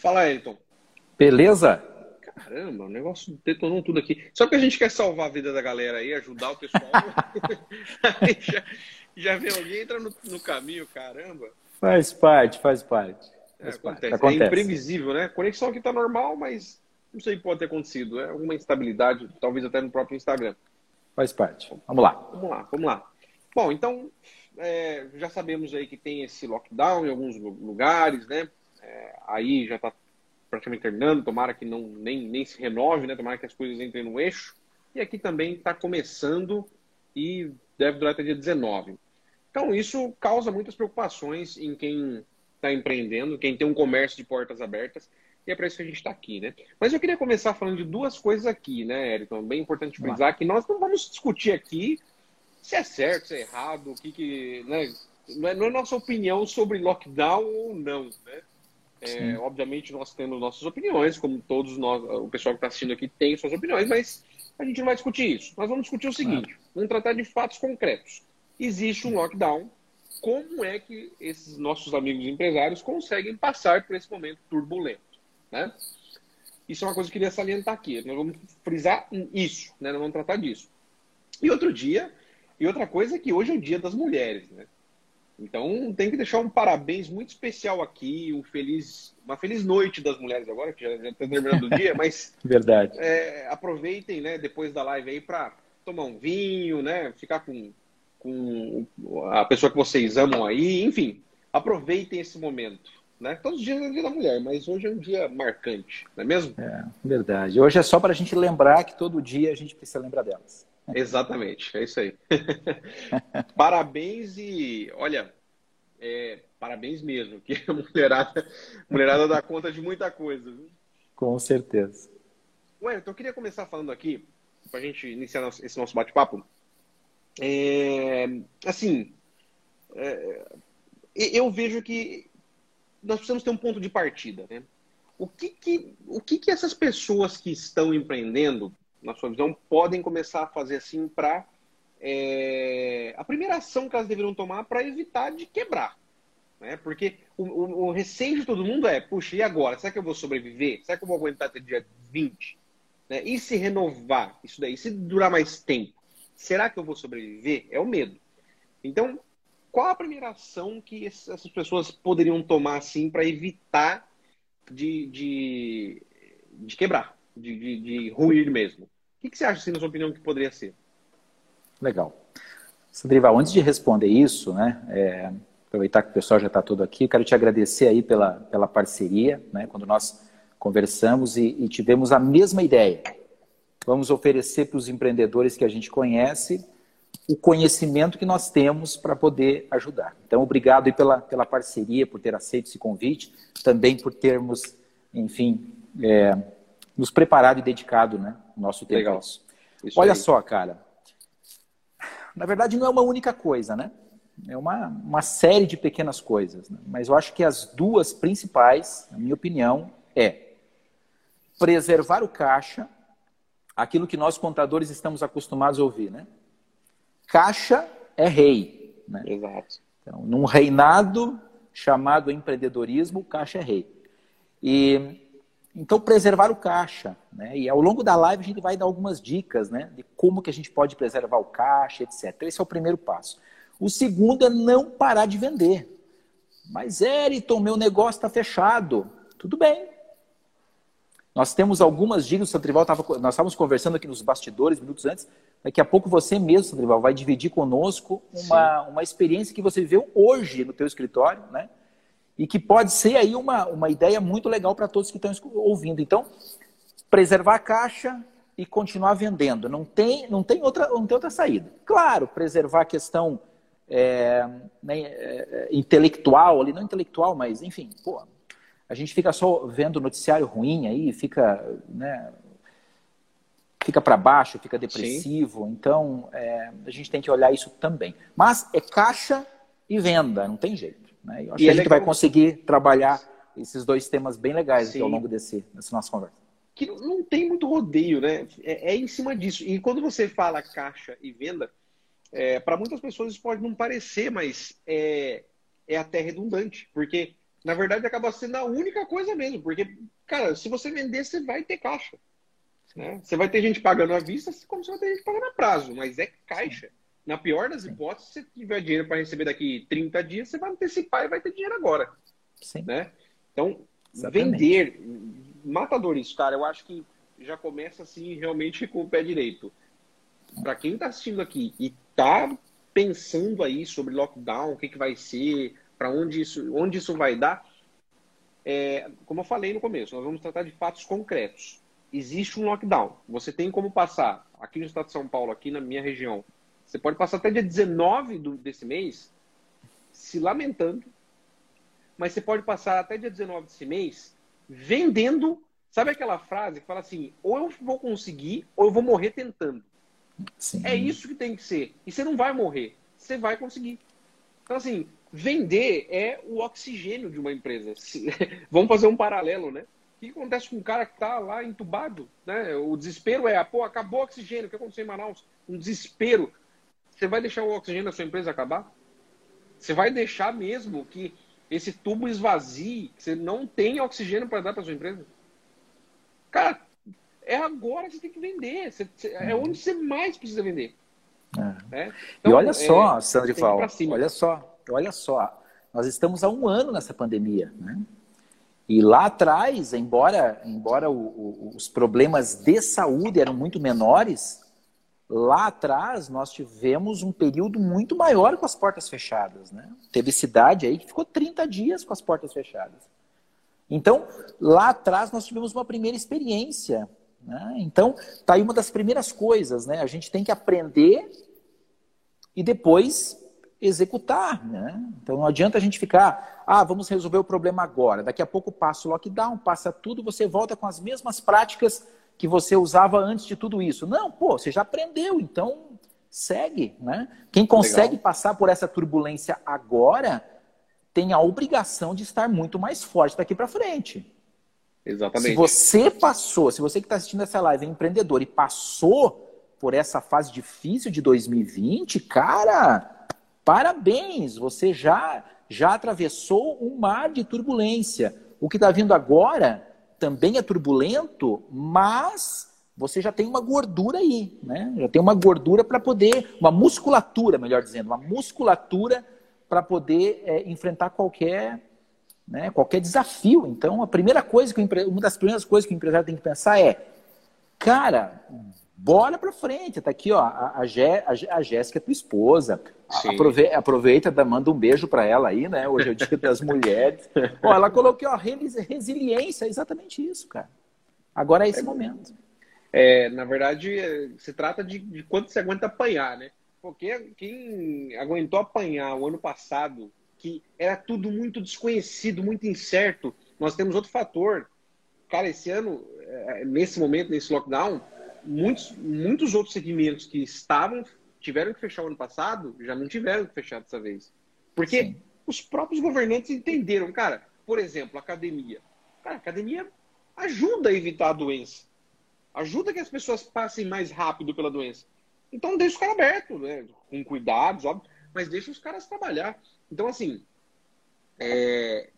Fala, Elton. Beleza? Caramba, o negócio detonou tudo aqui. Só que a gente quer salvar a vida da galera aí, ajudar o pessoal. já, já vem alguém entra no, no, caminho, caramba. Faz parte, faz parte. É, faz acontece. Parte. acontece. É imprevisível, né? A conexão aqui tá normal, mas não sei o que pode ter acontecido. É alguma instabilidade, talvez até no próprio Instagram. Faz parte. Vamos lá. Vamos lá, vamos lá. Bom, então é, já sabemos aí que tem esse lockdown em alguns lugares, né? É, aí já está praticamente terminando, tomara que não nem, nem se renove, né? Tomara que as coisas entrem no eixo. E aqui também está começando e deve durar até dia 19. Então, isso causa muitas preocupações em quem está empreendendo, quem tem um comércio de portas abertas, e é para isso que a gente está aqui, né? Mas eu queria começar falando de duas coisas aqui, né, Eric? Bem importante frisar que nós não vamos discutir aqui se é certo, se é errado, o que que. Né? Não, é, não é nossa opinião sobre lockdown ou não, né? É, obviamente nós temos nossas opiniões, como todos nós, o pessoal que está assistindo aqui tem suas opiniões, mas a gente não vai discutir isso. Nós vamos discutir o seguinte: vamos tratar de fatos concretos. Existe um lockdown. Como é que esses nossos amigos empresários conseguem passar por esse momento turbulento? Né? Isso é uma coisa que eu queria salientar aqui. Nós vamos frisar isso, né? Nós vamos tratar disso. E outro dia, e outra coisa é que hoje é o dia das mulheres, né? Então tem que deixar um parabéns muito especial aqui, um feliz, uma feliz noite das mulheres agora, que já está terminando o dia, mas verdade. É, aproveitem, né, depois da live aí para tomar um vinho, né, ficar com, com a pessoa que vocês amam aí, enfim, aproveitem esse momento. Né? Todos os dias é o dia da mulher, mas hoje é um dia marcante, não é mesmo? É, verdade. Hoje é só para a gente lembrar que todo dia a gente precisa lembrar delas. Exatamente, é isso aí. parabéns e, olha, é, parabéns mesmo, que a mulherada, a mulherada dá conta de muita coisa. Viu? Com certeza. Ué, então eu queria começar falando aqui, para a gente iniciar esse nosso bate-papo. É, assim, é, eu vejo que nós precisamos ter um ponto de partida, né? O que que, o que que essas pessoas que estão empreendendo na sua visão, podem começar a fazer assim para. É, a primeira ação que elas deveriam tomar para evitar de quebrar. Né? Porque o, o, o, receio de todo mundo é: puxa, e agora? Será que eu vou sobreviver? Será que eu vou aguentar até dia 20? Né? E se renovar isso daí? Se durar mais tempo? Será que eu vou sobreviver? É o medo. Então, qual a primeira ação que essas pessoas poderiam tomar assim para evitar de, de, de quebrar? De, de, de ruir mesmo. O que, que você acha, assim, na sua opinião, que poderia ser? Legal. Sandrival, antes de responder isso, né, é, aproveitar que o pessoal já está todo aqui, eu quero te agradecer aí pela, pela parceria, né, quando nós conversamos e, e tivemos a mesma ideia. Vamos oferecer para os empreendedores que a gente conhece o conhecimento que nós temos para poder ajudar. Então, obrigado aí pela, pela parceria, por ter aceito esse convite, também por termos, enfim, é, nos preparado e dedicado, né? Nosso tempo. Legal. Olha aí. só, cara. Na verdade, não é uma única coisa, né? É uma, uma série de pequenas coisas. Né? Mas eu acho que as duas principais, na minha opinião, é preservar o caixa, aquilo que nós contadores estamos acostumados a ouvir, né? Caixa é rei. Né? Exato. Então, num reinado chamado empreendedorismo, caixa é rei. E então, preservar o caixa. Né? E ao longo da live a gente vai dar algumas dicas né? de como que a gente pode preservar o caixa, etc. Esse é o primeiro passo. O segundo é não parar de vender. Mas, Eriton, meu negócio está fechado. Tudo bem. Nós temos algumas dicas, o Santrival tava, nós estávamos conversando aqui nos bastidores, minutos antes. Daqui a pouco você mesmo, Santrival, vai dividir conosco uma, uma experiência que você viveu hoje no teu escritório, né? E que pode ser aí uma, uma ideia muito legal para todos que estão ouvindo. Então, preservar a caixa e continuar vendendo. Não tem, não tem, outra, não tem outra saída. Claro, preservar a questão é, né, é, intelectual, ali, não intelectual, mas enfim, pô, a gente fica só vendo noticiário ruim aí, fica, né, fica para baixo, fica depressivo. Sim. Então, é, a gente tem que olhar isso também. Mas é caixa e venda, não tem jeito. Né? Eu acho e que a gente vai conseguir trabalhar esses dois temas bem legais ao longo desse, dessa nossa conversa. Que não tem muito rodeio, né? É, é em cima disso. E quando você fala caixa e venda, é, para muitas pessoas isso pode não parecer, mas é, é até redundante, porque na verdade, acaba sendo a única coisa mesmo. Porque, cara, se você vender, você vai ter caixa. Né? Você vai ter gente pagando à vista, como você vai ter gente pagando a prazo, mas é caixa. Na pior das hipóteses, se você tiver dinheiro para receber daqui 30 dias, você vai antecipar e vai ter dinheiro agora. Sim. Né? Então, Exatamente. vender, matador isso, cara, eu acho que já começa assim realmente com o pé direito. Para quem está assistindo aqui e está pensando aí sobre lockdown, o que, que vai ser, para onde isso, onde isso vai dar, é, como eu falei no começo, nós vamos tratar de fatos concretos. Existe um lockdown. Você tem como passar aqui no estado de São Paulo, aqui na minha região, você pode passar até dia 19 do, desse mês se lamentando, mas você pode passar até dia 19 desse mês vendendo. Sabe aquela frase que fala assim: ou eu vou conseguir, ou eu vou morrer tentando. Sim. É isso que tem que ser. E você não vai morrer, você vai conseguir. Então, assim, vender é o oxigênio de uma empresa. Vamos fazer um paralelo, né? O que acontece com um cara que está lá entubado? Né? O desespero é, pô, acabou o oxigênio. O que aconteceu em Manaus? Um desespero. Você vai deixar o oxigênio da sua empresa acabar? Você vai deixar mesmo que esse tubo esvazie, que você não tem oxigênio para dar para sua empresa? Cara, é agora que você tem que vender. Você, é onde você mais precisa vender. É. Né? Então, e olha só, é, Sandro Val, olha só, olha só. Nós estamos há um ano nessa pandemia, né? E lá atrás, embora, embora o, o, os problemas de saúde eram muito menores, Lá atrás, nós tivemos um período muito maior com as portas fechadas. Né? Teve cidade aí que ficou 30 dias com as portas fechadas. Então, lá atrás, nós tivemos uma primeira experiência. Né? Então, tá aí uma das primeiras coisas. Né? A gente tem que aprender e depois executar. Né? Então, não adianta a gente ficar, ah, vamos resolver o problema agora. Daqui a pouco passa o lockdown, passa tudo, você volta com as mesmas práticas que você usava antes de tudo isso. Não, pô, você já aprendeu, então segue, né? Quem consegue Legal. passar por essa turbulência agora tem a obrigação de estar muito mais forte daqui para frente. Exatamente. Se você passou, se você que está assistindo essa live é empreendedor e passou por essa fase difícil de 2020, cara, parabéns, você já já atravessou um mar de turbulência. O que está vindo agora também é turbulento, mas você já tem uma gordura aí, né? Já tem uma gordura para poder, uma musculatura, melhor dizendo, uma musculatura para poder é, enfrentar qualquer, né, qualquer desafio. Então, a primeira coisa que o, uma das primeiras coisas que o empresário tem que pensar é, cara, bora para frente. Tá aqui, ó, a, a, Gé, a, a Jéssica é tua esposa. Aproveita, aproveita, manda um beijo para ela aí, né? Hoje é o dia das mulheres. ó, ela colocou, ó, resiliência, é exatamente isso, cara. Agora é esse é, momento. É, na verdade, é, se trata de, de quanto você aguenta apanhar, né? Porque quem aguentou apanhar o ano passado, que era tudo muito desconhecido, muito incerto, nós temos outro fator. Cara, esse ano, é, nesse momento, nesse lockdown, muitos, muitos outros segmentos que estavam, tiveram que fechar o ano passado, já não tiveram que fechar dessa vez. Porque Sim. os próprios governantes entenderam, cara, por exemplo, academia. Cara, academia ajuda a evitar a doença. Ajuda que as pessoas passem mais rápido pela doença. Então deixa os caras abertos, né? Com cuidados, óbvio, mas deixa os caras trabalhar. Então, assim, é...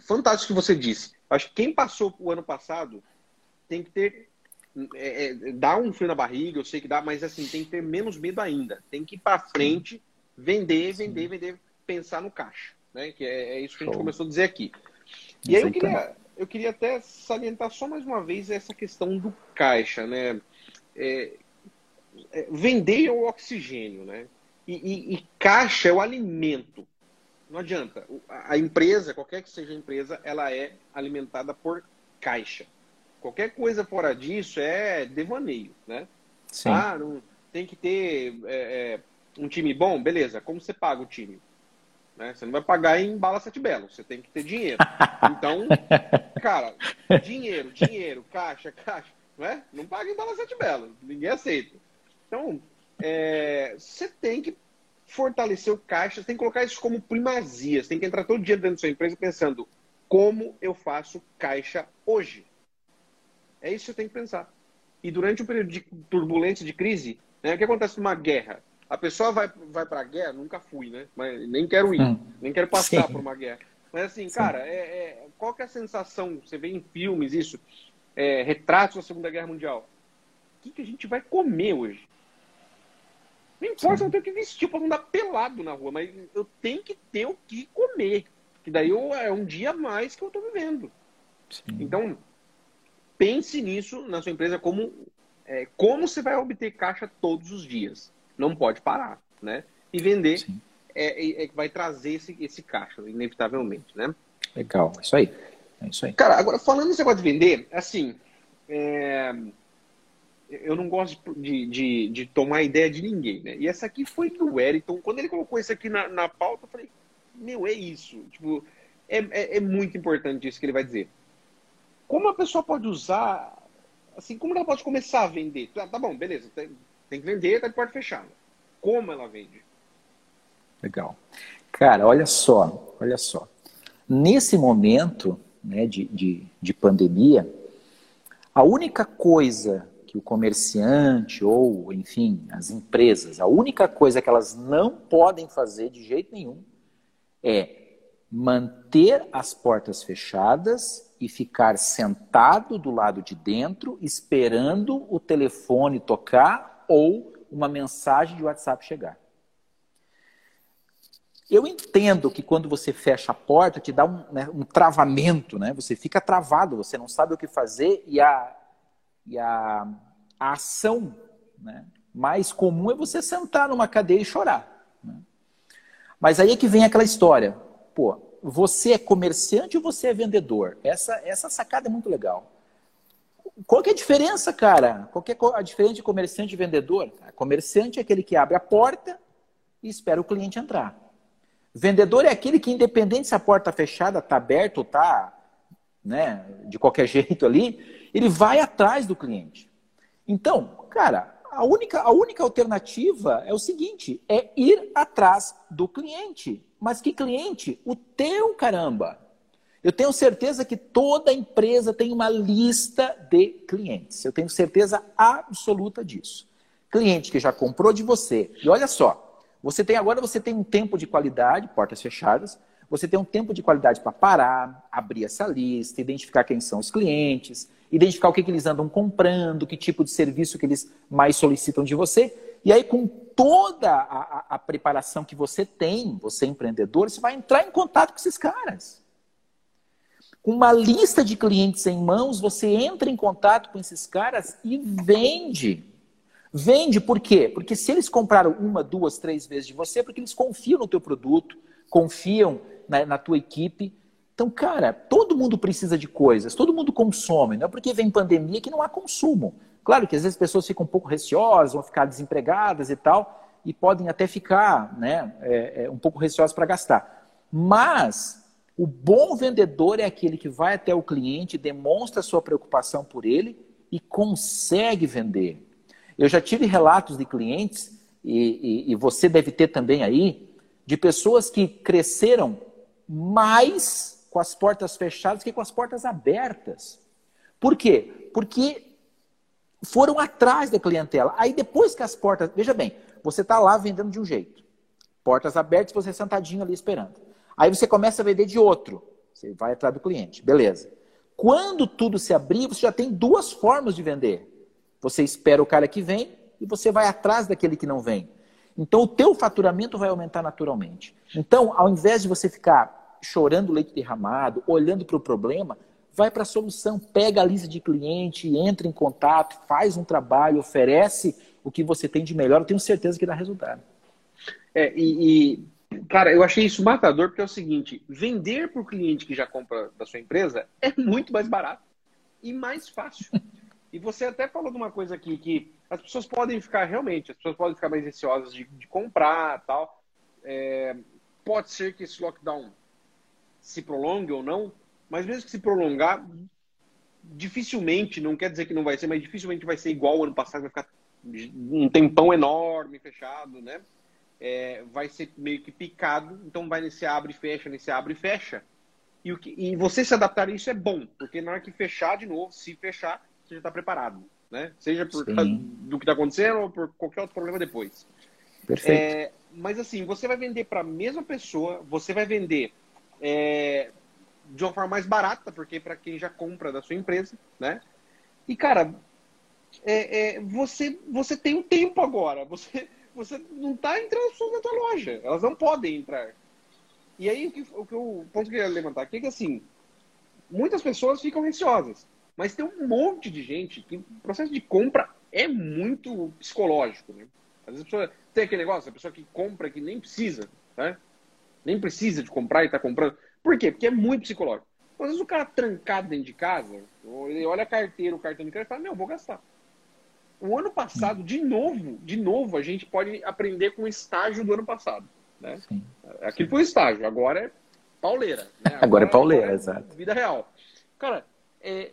fantástico o que você disse. Acho que quem passou o ano passado tem que ter é, é, dá um frio na barriga, eu sei que dá, mas assim, tem que ter menos medo ainda. Tem que ir para frente, vender, vender, Sim. vender, pensar no caixa. Né? Que é, é isso que Show. a gente começou a dizer aqui. E aí eu queria, eu queria até salientar só mais uma vez essa questão do caixa, né? É, é, vender é o oxigênio, né? E, e, e, caixa é o alimento. Não adianta. A empresa, qualquer que seja a empresa, ela é alimentada por caixa. Qualquer coisa fora disso é devaneio, né? Sim. Ah, não, tem que ter é, é, um time bom, beleza. Como você paga o time? Né? Você não vai pagar em bala sete belo, você tem que ter dinheiro. Então, cara, dinheiro, dinheiro, caixa, caixa, não é? Não paga em bala sete belo, ninguém aceita. Então, é, você tem que fortalecer o caixa, você tem que colocar isso como primazia, você tem que entrar todo dia dentro da sua empresa pensando como eu faço caixa hoje. É isso que você tem que pensar. E durante um período de turbulência, de crise, né, o que acontece numa guerra? A pessoa vai, vai para a guerra, nunca fui, né? Mas nem quero ir, hum. nem quero passar Sim. por uma guerra. Mas assim, Sim. cara, é, é, qual que é a sensação? Você vê em filmes isso, é, retratos da Segunda Guerra Mundial. O que, que a gente vai comer hoje? Não importa, Sim. eu tenho que vestir para não andar pelado na rua, mas eu tenho que ter o que comer. Que daí eu, é um dia a mais que eu estou vivendo. Sim. Então, pense nisso na sua empresa como é, como você vai obter caixa todos os dias. Não pode parar, né? E vender é, é, é, vai trazer esse, esse caixa, inevitavelmente, né? Legal, isso aí. É isso aí. Cara, agora falando nesse negócio de vender, assim, é, eu não gosto de, de, de, tomar ideia de ninguém, né? E essa aqui foi do Wellington. Quando ele colocou isso aqui na, na pauta, eu falei, meu, é isso. Tipo, é, é, é muito importante isso que ele vai dizer. Como a pessoa pode usar assim, como ela pode começar a vender? Tá, tá bom, beleza, tem, tem que vender, tá de porta fechada. Como ela vende? Legal. Cara, olha só, olha só. Nesse momento né, de, de, de pandemia, a única coisa que o comerciante ou, enfim, as empresas, a única coisa que elas não podem fazer de jeito nenhum é manter as portas fechadas e ficar sentado do lado de dentro, esperando o telefone tocar ou uma mensagem de WhatsApp chegar. Eu entendo que quando você fecha a porta, te dá um, né, um travamento, né? Você fica travado, você não sabe o que fazer e a, e a, a ação né, mais comum é você sentar numa cadeira e chorar. Né? Mas aí é que vem aquela história. Pô, você é comerciante ou você é vendedor? Essa, essa sacada é muito legal. Qual que é a diferença, cara? Qual que é a diferença de comerciante e vendedor? Comerciante é aquele que abre a porta e espera o cliente entrar. Vendedor é aquele que, independente se a porta está fechada, está aberta ou está né, de qualquer jeito ali, ele vai atrás do cliente. Então, cara, a única, a única alternativa é o seguinte: é ir atrás do cliente. Mas que cliente? O teu, caramba! Eu tenho certeza que toda empresa tem uma lista de clientes. Eu tenho certeza absoluta disso. Cliente que já comprou de você. E olha só, você tem agora você tem um tempo de qualidade, portas fechadas. Você tem um tempo de qualidade para parar, abrir essa lista, identificar quem são os clientes, identificar o que, que eles andam comprando, que tipo de serviço que eles mais solicitam de você. E aí, com toda a, a, a preparação que você tem, você é empreendedor, você vai entrar em contato com esses caras. Com uma lista de clientes em mãos, você entra em contato com esses caras e vende. Vende por quê? Porque se eles compraram uma, duas, três vezes de você, é porque eles confiam no teu produto, confiam na, na tua equipe então, cara, todo mundo precisa de coisas, todo mundo consome. Não é porque vem pandemia que não há consumo. Claro que às vezes as pessoas ficam um pouco receosas, vão ficar desempregadas e tal, e podem até ficar né, é, é, um pouco receosas para gastar. Mas o bom vendedor é aquele que vai até o cliente, demonstra sua preocupação por ele e consegue vender. Eu já tive relatos de clientes, e, e, e você deve ter também aí, de pessoas que cresceram mais com as portas fechadas que com as portas abertas. Por quê? Porque foram atrás da clientela. Aí depois que as portas. Veja bem, você está lá vendendo de um jeito. Portas abertas, você sentadinho ali esperando. Aí você começa a vender de outro. Você vai atrás do cliente. Beleza. Quando tudo se abrir, você já tem duas formas de vender. Você espera o cara que vem e você vai atrás daquele que não vem. Então o teu faturamento vai aumentar naturalmente. Então, ao invés de você ficar chorando leite derramado, olhando para o problema, vai para a solução, pega a lista de cliente, entra em contato, faz um trabalho, oferece o que você tem de melhor, eu tenho certeza que dá resultado. É, e, e, cara, eu achei isso matador porque é o seguinte: vender para o cliente que já compra da sua empresa é muito mais barato e mais fácil. e você até falou de uma coisa aqui que as pessoas podem ficar realmente, as pessoas podem ficar mais ansiosas de, de comprar tal. É, pode ser que esse lockdown se prolongue ou não, mas mesmo que se prolongar, dificilmente, não quer dizer que não vai ser, mas dificilmente vai ser igual ao ano passado, vai ficar um tempão enorme fechado, né? É, vai ser meio que picado, então vai nesse abre e fecha, nesse abre e fecha. E, o que, e você se adaptar a isso é bom, porque na hora que fechar de novo, se fechar, você já está preparado, né? Seja por causa do que está acontecendo ou por qualquer outro problema depois. Perfeito. É, mas assim, você vai vender para a mesma pessoa, você vai vender é, de uma forma mais barata, porque para quem já compra da sua empresa, né? E, cara, é, é, você, você tem um tempo agora. Você, você não está entrando as pessoas na tua loja. Elas não podem entrar. E aí, o, que, o, que o ponto que eu ia levantar aqui é que, assim, muitas pessoas ficam receosas. Mas tem um monte de gente que o processo de compra é muito psicológico, né? Às vezes a pessoa tem aquele negócio, a pessoa que compra que nem precisa, né? Nem precisa de comprar e está comprando. Por quê? Porque é muito psicológico. Às vezes o cara trancado dentro de casa, ele olha a carteira, o cartão de crédito e fala, meu, vou gastar. O ano passado, de novo, de novo, a gente pode aprender com o estágio do ano passado. Né? Sim. Aquilo foi estágio, agora é pauleira. Né? Agora, agora, é pauleira, agora é exato. Vida real. Cara, é,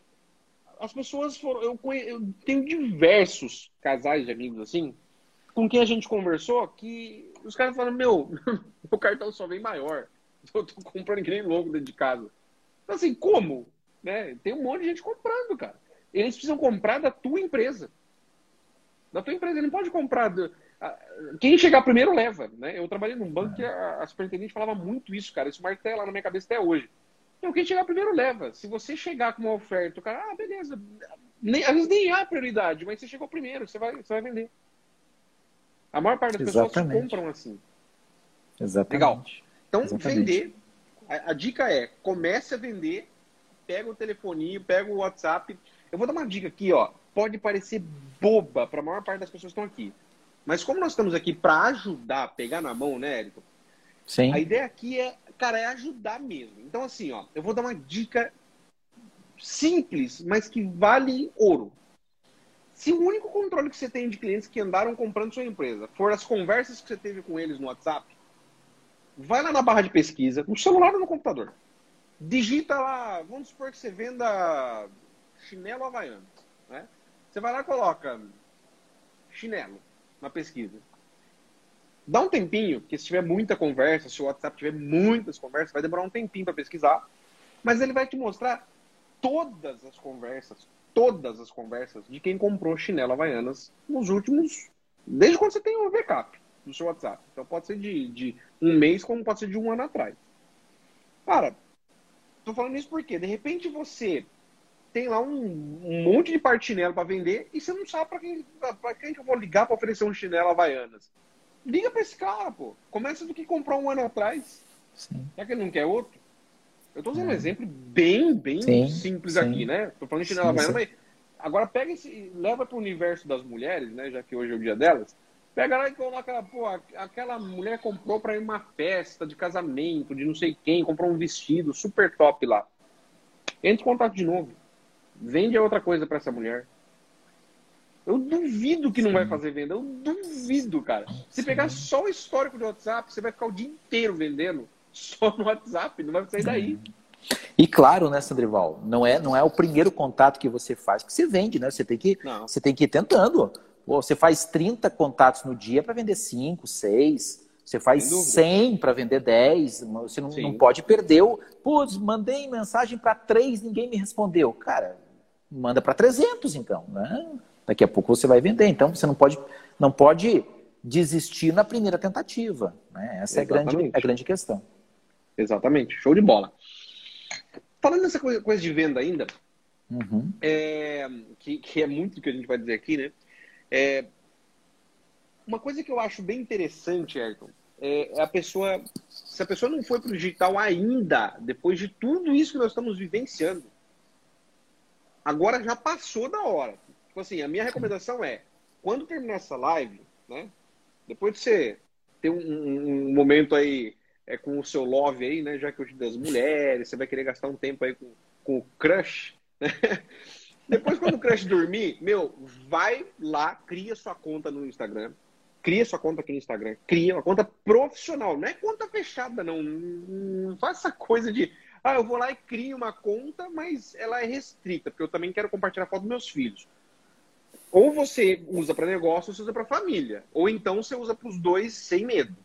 as pessoas foram. Eu, eu, tenho diversos casais de amigos assim, com quem a gente conversou, que os caras falaram: Meu, meu cartão só vem maior. Eu tô comprando que nem louco dentro de casa. Então, assim, como? Né? Tem um monte de gente comprando, cara. Eles precisam comprar da tua empresa da tua empresa. Ele não pode comprar. Do... Quem chegar primeiro leva. Né? Eu trabalhei num banco que a, a superintendente falava muito isso, cara. Isso marca lá na minha cabeça até hoje. Então, quem chegar primeiro leva. Se você chegar com uma oferta, o cara, ah, beleza. Nem, às vezes nem há prioridade, mas você chegou primeiro, você vai, você vai vender. A maior parte das Exatamente. pessoas compram assim. Exatamente. Legal. Então, Exatamente. vender. A, a, dica é: comece a vender, pega o telefoninho, pega o WhatsApp. Eu vou dar uma dica aqui, ó pode parecer boba para a maior parte das pessoas que estão aqui. Mas como nós estamos aqui para ajudar, pegar na mão, né, Érico? Sim. A ideia aqui é, cara, é ajudar mesmo. Então, assim, ó, eu vou dar uma dica simples, mas que vale ouro. Se o único controle que você tem de clientes que andaram comprando sua empresa for as conversas que você teve com eles no WhatsApp, vai lá na barra de pesquisa, no celular ou no computador. Digita lá, vamos supor que você venda chinelo havaiano, né? Você vai lá e coloca chinelo na pesquisa. Dá um tempinho, porque se tiver muita conversa, se o WhatsApp tiver muitas conversas, vai demorar um tempinho para pesquisar. Mas ele vai te mostrar todas as conversas, todas as conversas de quem comprou chinelo Havaianas nos últimos. Desde quando você tem o backup no seu WhatsApp. Então pode ser de, de um mês, como pode ser de um ano atrás. Cara, tô falando isso porque, de repente, você tem lá um, um monte de par de chinelo para vender e você não sabe para quem, pra quem que eu vou ligar para oferecer um chinelo Havaianas. Liga para esse cara, pô. Começa do que comprar um ano atrás. Sim. Será que ele não quer outro? Eu tô usando é. um exemplo bem, bem sim, simples sim. aqui, né? Tô falando de chinelo mas agora pega esse leva para o universo das mulheres, né? Já que hoje é o dia delas. Pega lá e coloca, pô, aquela mulher comprou para ir uma festa de casamento, de não sei quem, comprou um vestido super top lá. Entra em contato de novo Vende outra coisa para essa mulher. Eu duvido que Sim. não vai fazer venda. Eu duvido, cara. Se Sim. pegar só o histórico do WhatsApp, você vai ficar o dia inteiro vendendo só no WhatsApp. Não vai sair daí. E claro, né, Sandrival, não é, não é o primeiro contato que você faz que você vende, né? Você tem que, você tem que ir tentando. Você faz 30 contatos no dia para vender 5, 6. Você faz 100 para vender 10. Você não, não pode perder o. Putz, mandei mensagem para 3, ninguém me respondeu. Cara, manda para 300 então, né? Daqui a pouco você vai vender. Então você não pode, não pode desistir na primeira tentativa. Né? Essa é a grande, a grande questão. Exatamente, show de bola. Falando nessa coisa, coisa de venda ainda, uhum. é, que, que, é muito do que a gente vai dizer aqui, né? É, uma coisa que eu acho bem interessante, Ayrton, é a pessoa. Se a pessoa não foi para o digital ainda, depois de tudo isso que nós estamos vivenciando, Agora já passou da hora. Tipo assim, a minha recomendação é, quando terminar essa live, né? Depois de você ter um, um, momento aí é, com o seu love aí, né? Já que hoje das mulheres, você vai querer gastar um tempo aí com, com o crush, né? Depois, quando o crush dormir, meu, vai lá, cria sua conta no Instagram. Cria sua conta aqui no Instagram. Cria uma conta profissional. Não é conta fechada, não. Não faça coisa de ah, eu vou lá e crio uma conta, mas ela é restrita, porque eu também quero compartilhar foto dos meus filhos. Ou você usa para negócio, ou você usa para família. Ou então você usa para os dois sem medo.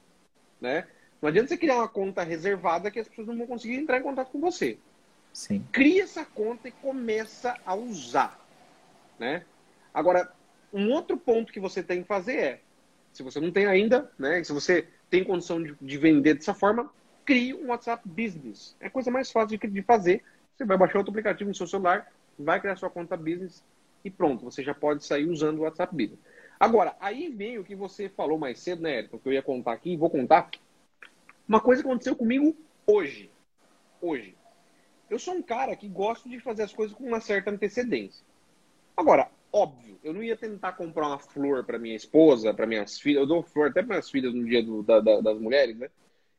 Né? Não adianta você criar uma conta reservada que as pessoas não vão conseguir entrar em contato com você. Sim. Cria essa conta e começa a usar. Né? Agora, um outro ponto que você tem que fazer é, se você não tem ainda, né, se você tem condição de, de vender dessa forma, crie um WhatsApp Business. É a coisa mais fácil de, de fazer. Você vai baixar outro aplicativo no seu celular, vai criar sua conta Business e pronto, você já pode sair usando o WhatsApp Business. Agora, aí vem o que você falou mais cedo, né, Eric? Que eu ia contar aqui, vou contar. Uma coisa aconteceu comigo hoje. Hoje. Eu sou um cara que gosto de fazer as coisas com uma certa antecedência. Agora, óbvio, eu não ia tentar comprar uma flor para minha esposa, para minhas filhas. Eu dou flor até para minhas filhas no dia do, da, da, das mulheres, né?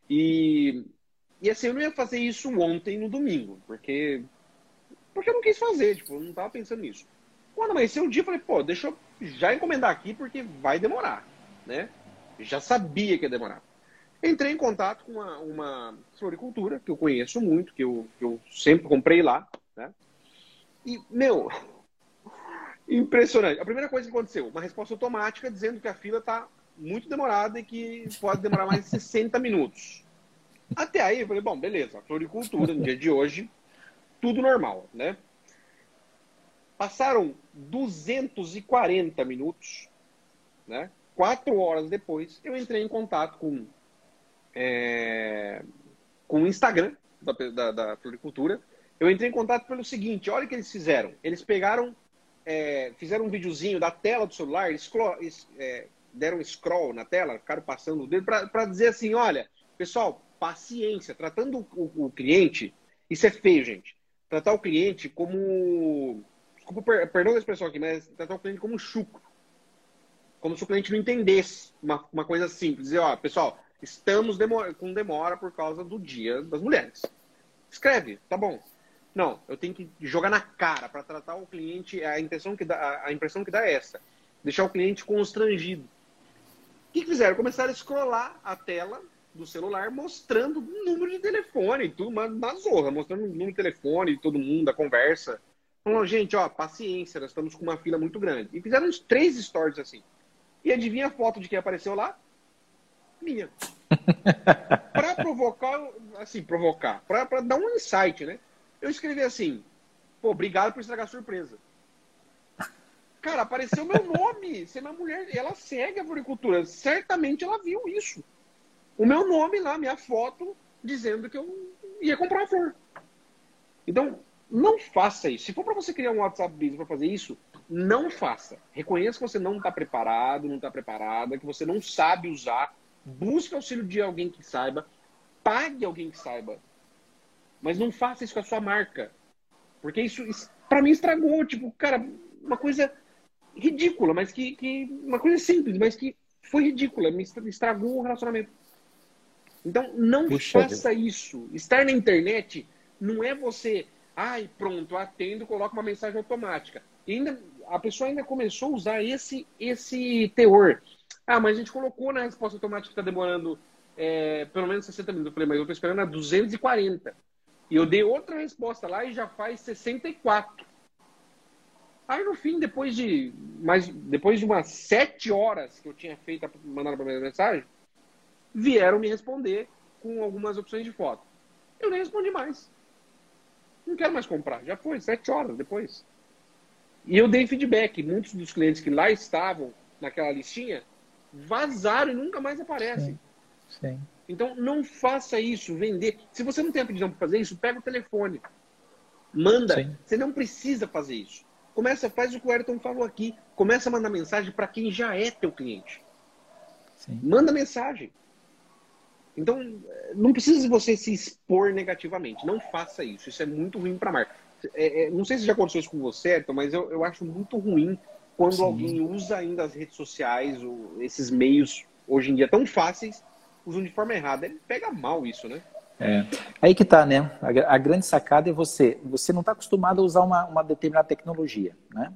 E, e assim, eu não ia fazer isso ontem no domingo, porque, porque eu não quis fazer, tipo, eu não tava pensando nisso. Quando amanheceu um dia, eu falei, pô, deixa eu já encomendar aqui porque vai demorar, né? já sabia que ia demorar. Entrei em contato com uma, uma floricultura que eu conheço muito, que eu, que eu sempre comprei lá, né? E, meu, impressionante. A primeira coisa que aconteceu, uma resposta automática dizendo que a fila está muito demorada e que pode demorar mais de 60 minutos. Até aí eu falei, bom, beleza, a floricultura no dia de hoje, tudo normal, né? Passaram 240 minutos, né? Quatro horas depois, eu entrei em contato com, é, com o Instagram da, da, da floricultura. Eu entrei em contato pelo seguinte: olha o que eles fizeram. Eles pegaram, é, fizeram um videozinho da tela do celular, é, deram um scroll na tela, ficaram passando o dedo para dizer assim: olha, pessoal, paciência, tratando o, o, cliente, isso é feio, gente. Tratar o cliente como desculpa, perdão a expressão aqui, mas tratar o cliente como chucro. Como se o cliente não entendesse uma, uma coisa simples. Dizer, ó, pessoal, estamos com demora por causa do dia das mulheres. Escreve, tá bom. Não, eu tenho que jogar na cara para tratar o cliente, a intenção que dá, a impressão que dá é essa. Deixar o cliente constrangido. O que, fizeram? Começaram a scrollar a tela do celular mostrando o número de telefone, tudo, uma, uma zorra, mostrando o número de telefone, todo mundo, a conversa. Falou, gente, ó, paciência, nós estamos com uma fila muito grande. E fizeram uns três stories assim. E adivinha a foto de quem apareceu lá? Minha. para provocar, assim, provocar, para dar um insight, né? Eu escrevi assim, pô, obrigado por estragar a surpresa. Cara, apareceu meu nome. Você é minha mulher, ela segue a floricultura. Certamente ela viu isso. O meu nome lá, minha foto, dizendo que eu ia comprar uma flor. Então, não faça isso. Se for para você criar um WhatsApp Business para fazer isso, não faça. Reconheça que você não está preparado, não está preparada, que você não sabe usar. Busque auxílio de alguém que saiba. Pague alguém que saiba. Mas não faça isso com a sua marca. Porque isso, isso para mim, estragou. Tipo, cara, uma coisa ridícula, mas que, que. Uma coisa simples, mas que foi ridícula. Me estragou o relacionamento. Então, não Puxa faça Deus. isso. Estar na internet não é você Ai, pronto, atendo, coloca uma mensagem automática. E ainda, a pessoa ainda começou a usar esse, esse teor. Ah, mas a gente colocou na resposta automática que está demorando é, pelo menos 60 minutos. Eu falei, mas eu estou esperando a 240. E eu dei outra resposta lá e já faz 64. Aí no fim, depois de mais, depois de umas sete horas que eu tinha feito mandar a mensagem, vieram me responder com algumas opções de foto. Eu nem respondi mais. Não quero mais comprar. Já foi, sete horas depois. E eu dei feedback. Muitos dos clientes que lá estavam naquela listinha vazaram e nunca mais aparecem. Sim. Sim. Então não faça isso, vender. Se você não tem aptidão para fazer isso, pega o telefone. Manda. Sim. Você não precisa fazer isso. Começa, faz o que o Ayrton falou aqui. Começa a mandar mensagem para quem já é teu cliente. Sim. Manda mensagem. Então, não precisa você se expor negativamente. Não faça isso. Isso é muito ruim para a marca. É, é, não sei se já aconteceu isso com você, Ayrton, mas eu, eu acho muito ruim quando Sim. alguém usa ainda as redes sociais, ou esses meios, hoje em dia tão fáceis, usam de forma errada. Ele pega mal isso, né? É. Aí que tá, né? A, a grande sacada é você. Você não está acostumado a usar uma, uma determinada tecnologia, né?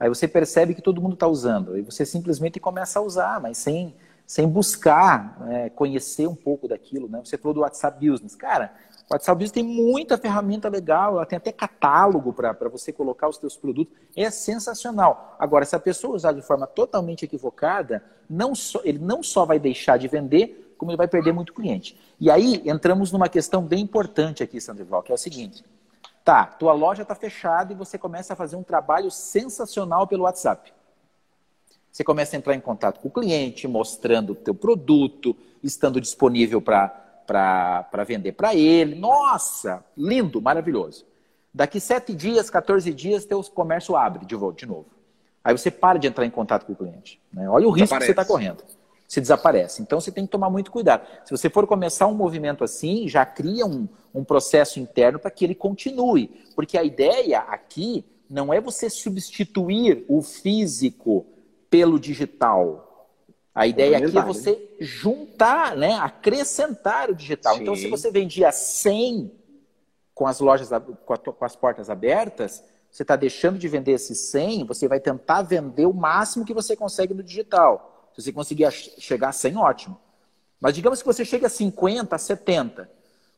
Aí você percebe que todo mundo está usando. E você simplesmente começa a usar, mas sem sem buscar é, conhecer um pouco daquilo, né? Você falou do WhatsApp Business. Cara, o WhatsApp Business tem muita ferramenta legal, ela tem até catálogo para você colocar os seus produtos. É sensacional. Agora, se a pessoa usar de forma totalmente equivocada, não só, ele não só vai deixar de vender, como ele vai perder muito cliente. E aí entramos numa questão bem importante aqui, Sandrival, que é o seguinte. Tá, tua loja está fechada e você começa a fazer um trabalho sensacional pelo WhatsApp. Você começa a entrar em contato com o cliente, mostrando o teu produto, estando disponível para para vender para ele. Nossa, lindo, maravilhoso. Daqui sete dias, 14 dias, teu comércio abre de, de novo. Aí você para de entrar em contato com o cliente. Né? Olha o risco que você está correndo. Você desaparece. Então você tem que tomar muito cuidado. Se você for começar um movimento assim, já cria um, um processo interno para que ele continue. Porque a ideia aqui não é você substituir o físico pelo digital. A ideia aqui é você juntar, né? acrescentar o digital. Sim. Então, se você vendia 100 com as lojas, com, a, com as portas abertas, você está deixando de vender esses 100, você vai tentar vender o máximo que você consegue no digital. Se você conseguir chegar a 100, ótimo. Mas digamos que você chega a 50, a 70.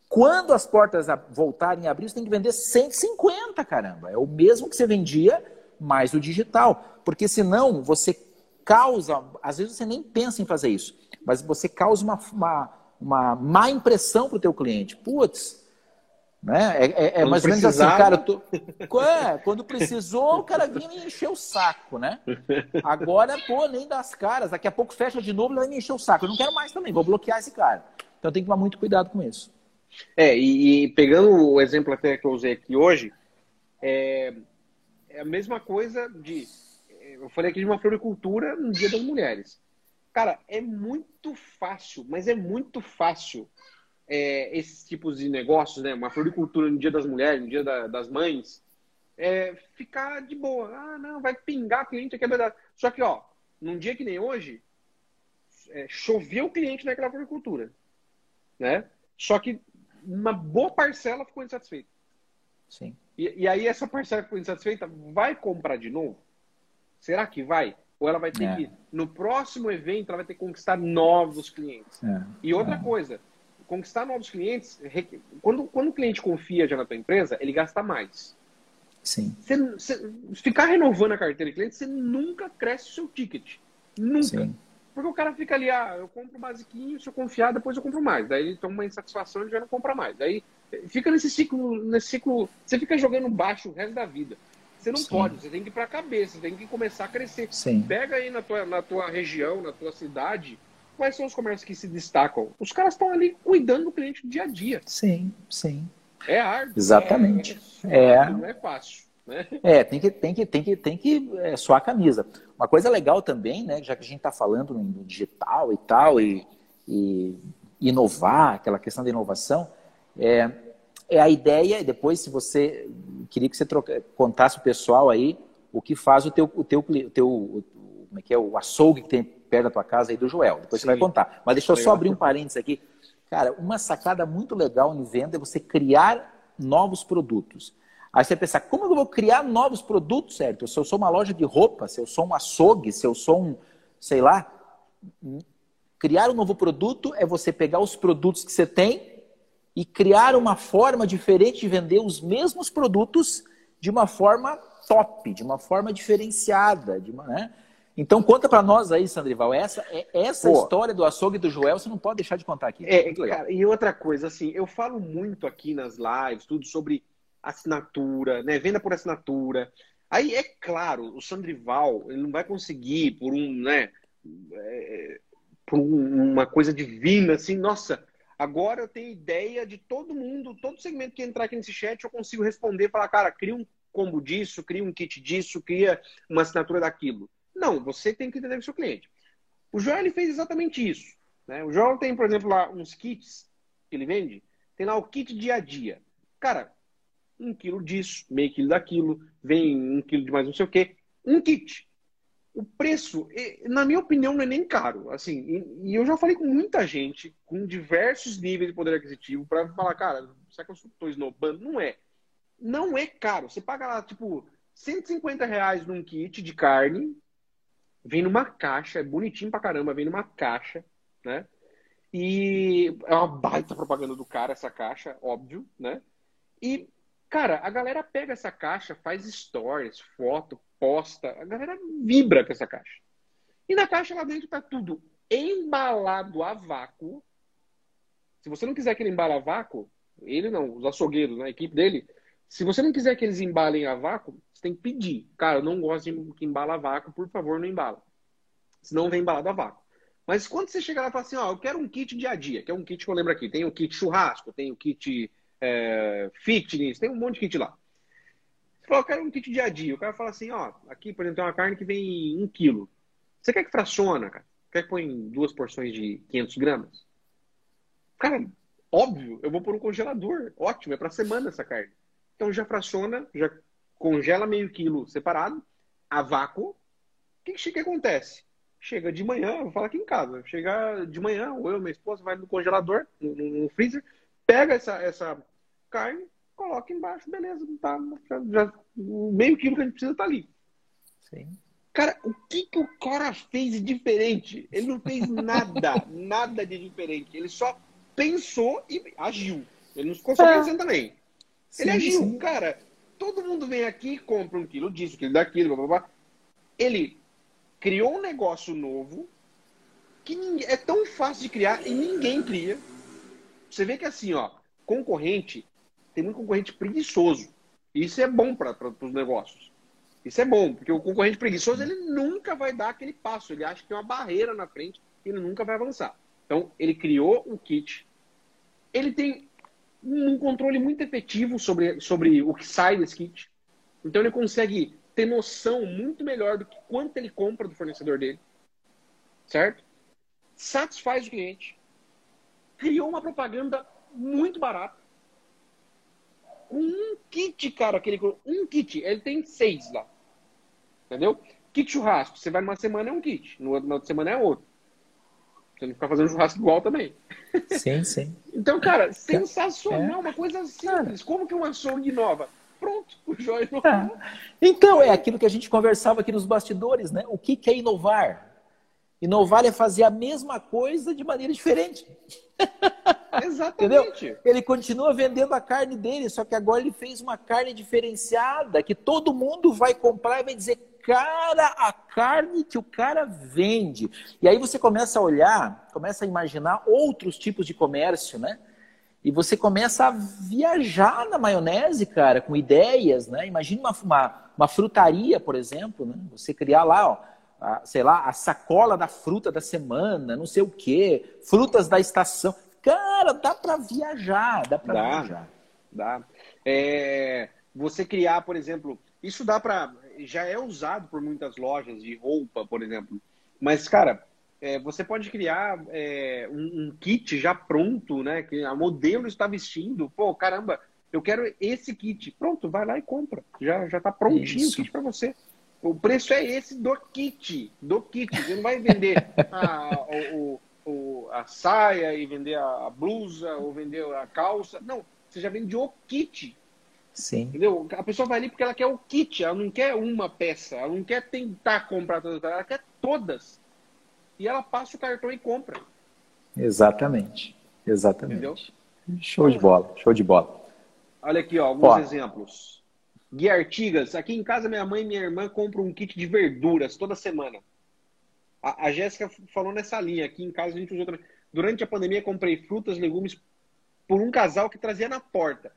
Quando as portas voltarem a abrir, você tem que vender 150, caramba. É o mesmo que você vendia, mais o digital. Porque senão você causa, às vezes você nem pensa em fazer isso, mas você causa uma, uma, uma má impressão para o teu cliente. Putz, né? É, é, é mais ou menos assim, cara. Tô... É, quando precisou, o cara vinha me encher o saco, né? Agora, pô, nem das caras. Daqui a pouco fecha de novo, ele vai me encher o saco. Eu não quero mais também, vou bloquear esse cara. Então tem que tomar muito cuidado com isso. É, e, e pegando o exemplo até que eu usei aqui hoje, é, é a mesma coisa de. Eu falei aqui de uma floricultura no Dia das Mulheres. Cara, é muito fácil, mas é muito fácil é, esses tipos de negócios, né? Uma floricultura no Dia das Mulheres, no Dia da, das Mães, é, ficar de boa. Ah, não, vai pingar cliente aqui, é verdade. Só que, ó, num dia que nem hoje, é, choveu cliente naquela floricultura, né? Só que uma boa parcela ficou insatisfeita. Sim. E, e, aí essa parcela que ficou insatisfeita vai comprar de novo? Será que vai? Ou ela vai ter é. que, no próximo evento, ela vai ter que conquistar novos clientes. É. E outra é. coisa, conquistar novos clientes, quando, quando o cliente confia já na tua empresa, ele gasta mais. Sim. Você, você, ficar renovando a carteira de cliente, você nunca cresce o seu ticket. Nunca. Sim. Porque o cara fica ali, ah, eu compro basiquinho, se eu confiar, depois eu compro mais. Daí ele toma uma insatisfação e já não compra mais. Daí fica nesse ciclo, nesse ciclo, você fica jogando baixo o resto da vida. Você não Sim. pode, você tem que ir para a cabeça, você tem que começar a crescer. Sim. Pega aí na tua, na tua região, na tua cidade, quais são os comércios que se destacam? Os caras estão ali cuidando do cliente dia a dia. Sim, sim. É árduo. Exatamente. É, é, não é fácil. Né? É, tem que, tem que, tem que, tem que é, suar a camisa. Uma coisa legal também, né, já que a gente está falando no digital e tal, e, e, inovar, aquela questão da inovação, é, é a ideia, e depois se você, queria que você troca, contasse o pessoal aí o que faz o teu, o teu, o teu como é que é, o açougue que tem perto da tua casa aí do Joel, depois Sim. você vai contar. Mas deixa eu só abrir um parênteses aqui. Cara, uma sacada muito legal em venda é você criar novos produtos. Aí você pensa, como eu vou criar novos produtos, certo? Se eu sou uma loja de roupa, se eu sou um açougue, se eu sou um, sei lá, criar um novo produto é você pegar os produtos que você tem e criar uma forma diferente de vender os mesmos produtos de uma forma top, de uma forma diferenciada, de uma, né? Então conta para nós aí, Sandrival, essa é essa Pô, história do açougue do Joel, você não pode deixar de contar aqui. É, cara, e outra coisa, assim, eu falo muito aqui nas lives, tudo sobre assinatura, né? Venda por assinatura. Aí é claro, o Sandrival ele não vai conseguir por um, né? É, por uma coisa divina, assim, nossa. Agora eu tenho ideia de todo mundo, todo segmento que entrar aqui nesse chat, eu consigo responder, falar, cara, cria um combo disso, cria um kit disso, cria uma assinatura daquilo. Não, você tem que entender o seu cliente. O Joel ele fez exatamente isso. Né? O Joel tem, por exemplo, lá uns kits que ele vende. Tem lá o kit dia a dia. Cara, um quilo disso, meio quilo daquilo, vem um quilo de mais não sei o quê. Um kit. O preço, na minha opinião, não é nem caro. Assim, e eu já falei com muita gente com diversos níveis de poder aquisitivo para falar, cara, será que eu estou esnobando? Não é. Não é caro. Você paga lá, tipo, 150 reais num kit de carne, vem numa caixa, é bonitinho pra caramba, vem numa caixa, né? E é uma baita propaganda do cara, essa caixa, óbvio, né? E Cara, a galera pega essa caixa, faz stories, foto, posta, a galera vibra com essa caixa. E na caixa lá dentro tá tudo embalado a vácuo. Se você não quiser que ele embale a vácuo, ele não, os açougueiros, né, a equipe dele, se você não quiser que eles embalem a vácuo, você tem que pedir. Cara, eu não gosto de que embala a vácuo, por favor, não embala. Senão vem embalado a vácuo. Mas quando você chega lá e fala assim, ó, eu quero um kit dia a dia, que é um kit que eu lembro aqui, tem o kit churrasco, tem o kit é, fitness, tem um monte de kit lá. Você fala, eu quero um kit dia a dia. O cara fala assim, ó, aqui, por exemplo, tem uma carne que vem um quilo. Você quer que fraciona, cara? Quer que põe duas porções de 500 gramas? Cara, óbvio, eu vou pôr um congelador. Ótimo, é para semana essa carne. Então já fraciona, já congela meio quilo separado, a vácuo. O que, que, que acontece? Chega de manhã, vou falar aqui em casa, chega de manhã, ou eu, minha esposa, vai no congelador, no, no freezer, pega essa, essa carne, coloca embaixo, beleza, tá, já, já, o meio quilo que a gente precisa tá ali. Sim. Cara, o que, que o cara fez de diferente? Ele não fez nada, nada de diferente. Ele só pensou e agiu. Ele não ficou só é. pensando também. Sim, ele agiu. Sim. Cara, todo mundo vem aqui, compra um quilo disso, um quilo daquilo, blá, blá, blá. Ele criou um negócio novo que ninguém, é tão fácil de criar e ninguém cria. Você vê que assim, ó, concorrente, tem muito concorrente preguiçoso. Isso é bom para os negócios. Isso é bom, porque o concorrente preguiçoso ele nunca vai dar aquele passo. Ele acha que tem uma barreira na frente e ele nunca vai avançar. Então, ele criou um kit. Ele tem um controle muito efetivo sobre, sobre o que sai desse kit. Então, ele consegue ter noção muito melhor do que quanto ele compra do fornecedor dele. Certo? Satisfaz o cliente. Criou uma propaganda muito barata. Um kit, cara, aquele um kit, ele tem seis lá. Entendeu? Kit churrasco, você vai numa semana é um kit, no outro, na outra semana é outro. Você não ficar fazendo churrasco igual também. Sim, sim. então, cara, sensacional, é. uma coisa simples. Como que um açougue inova? Pronto, o Joia inovou. É. Então, é aquilo que a gente conversava aqui nos bastidores, né? O que, que é inovar? Inovar é fazer a mesma coisa de maneira diferente. Exatamente. Entendeu? Ele continua vendendo a carne dele, só que agora ele fez uma carne diferenciada que todo mundo vai comprar e vai dizer: cara, a carne que o cara vende. E aí você começa a olhar, começa a imaginar outros tipos de comércio, né? E você começa a viajar na maionese, cara, com ideias, né? Imagina uma, uma, uma frutaria, por exemplo, né? Você criar lá, ó, a, sei lá, a sacola da fruta da semana, não sei o quê, frutas da estação. Cara, dá para viajar, dá para viajar. Dá. É, você criar, por exemplo, isso dá para já é usado por muitas lojas de roupa, por exemplo. Mas, cara, é, você pode criar é, um, um, kit já pronto, né? Que a modelo está vestindo. Pô, caramba, eu quero esse kit. Pronto, vai lá e compra. Já já está prontinho Isso. o kit para você. O preço é esse do kit, do kit. Você não vai vender a, o, o, a saia e vender a blusa ou vender a calça. Não, você já vende o kit. Sim. Entendeu? A pessoa vai ali porque ela quer o kit, ela não quer uma peça, ela não quer tentar comprar todas, ela quer todas. E ela passa o cartão e compra. Exatamente. Exatamente. Entendeu? Show de bola, show de bola. Olha aqui, ó, alguns exemplos. Guia Artigas, aqui em casa minha mãe e minha irmã compram um kit de verduras toda semana. A, a Jéssica falou nessa linha, aqui em casa a gente usou também. Durante a pandemia comprei frutas, legumes por um casal que trazia na porta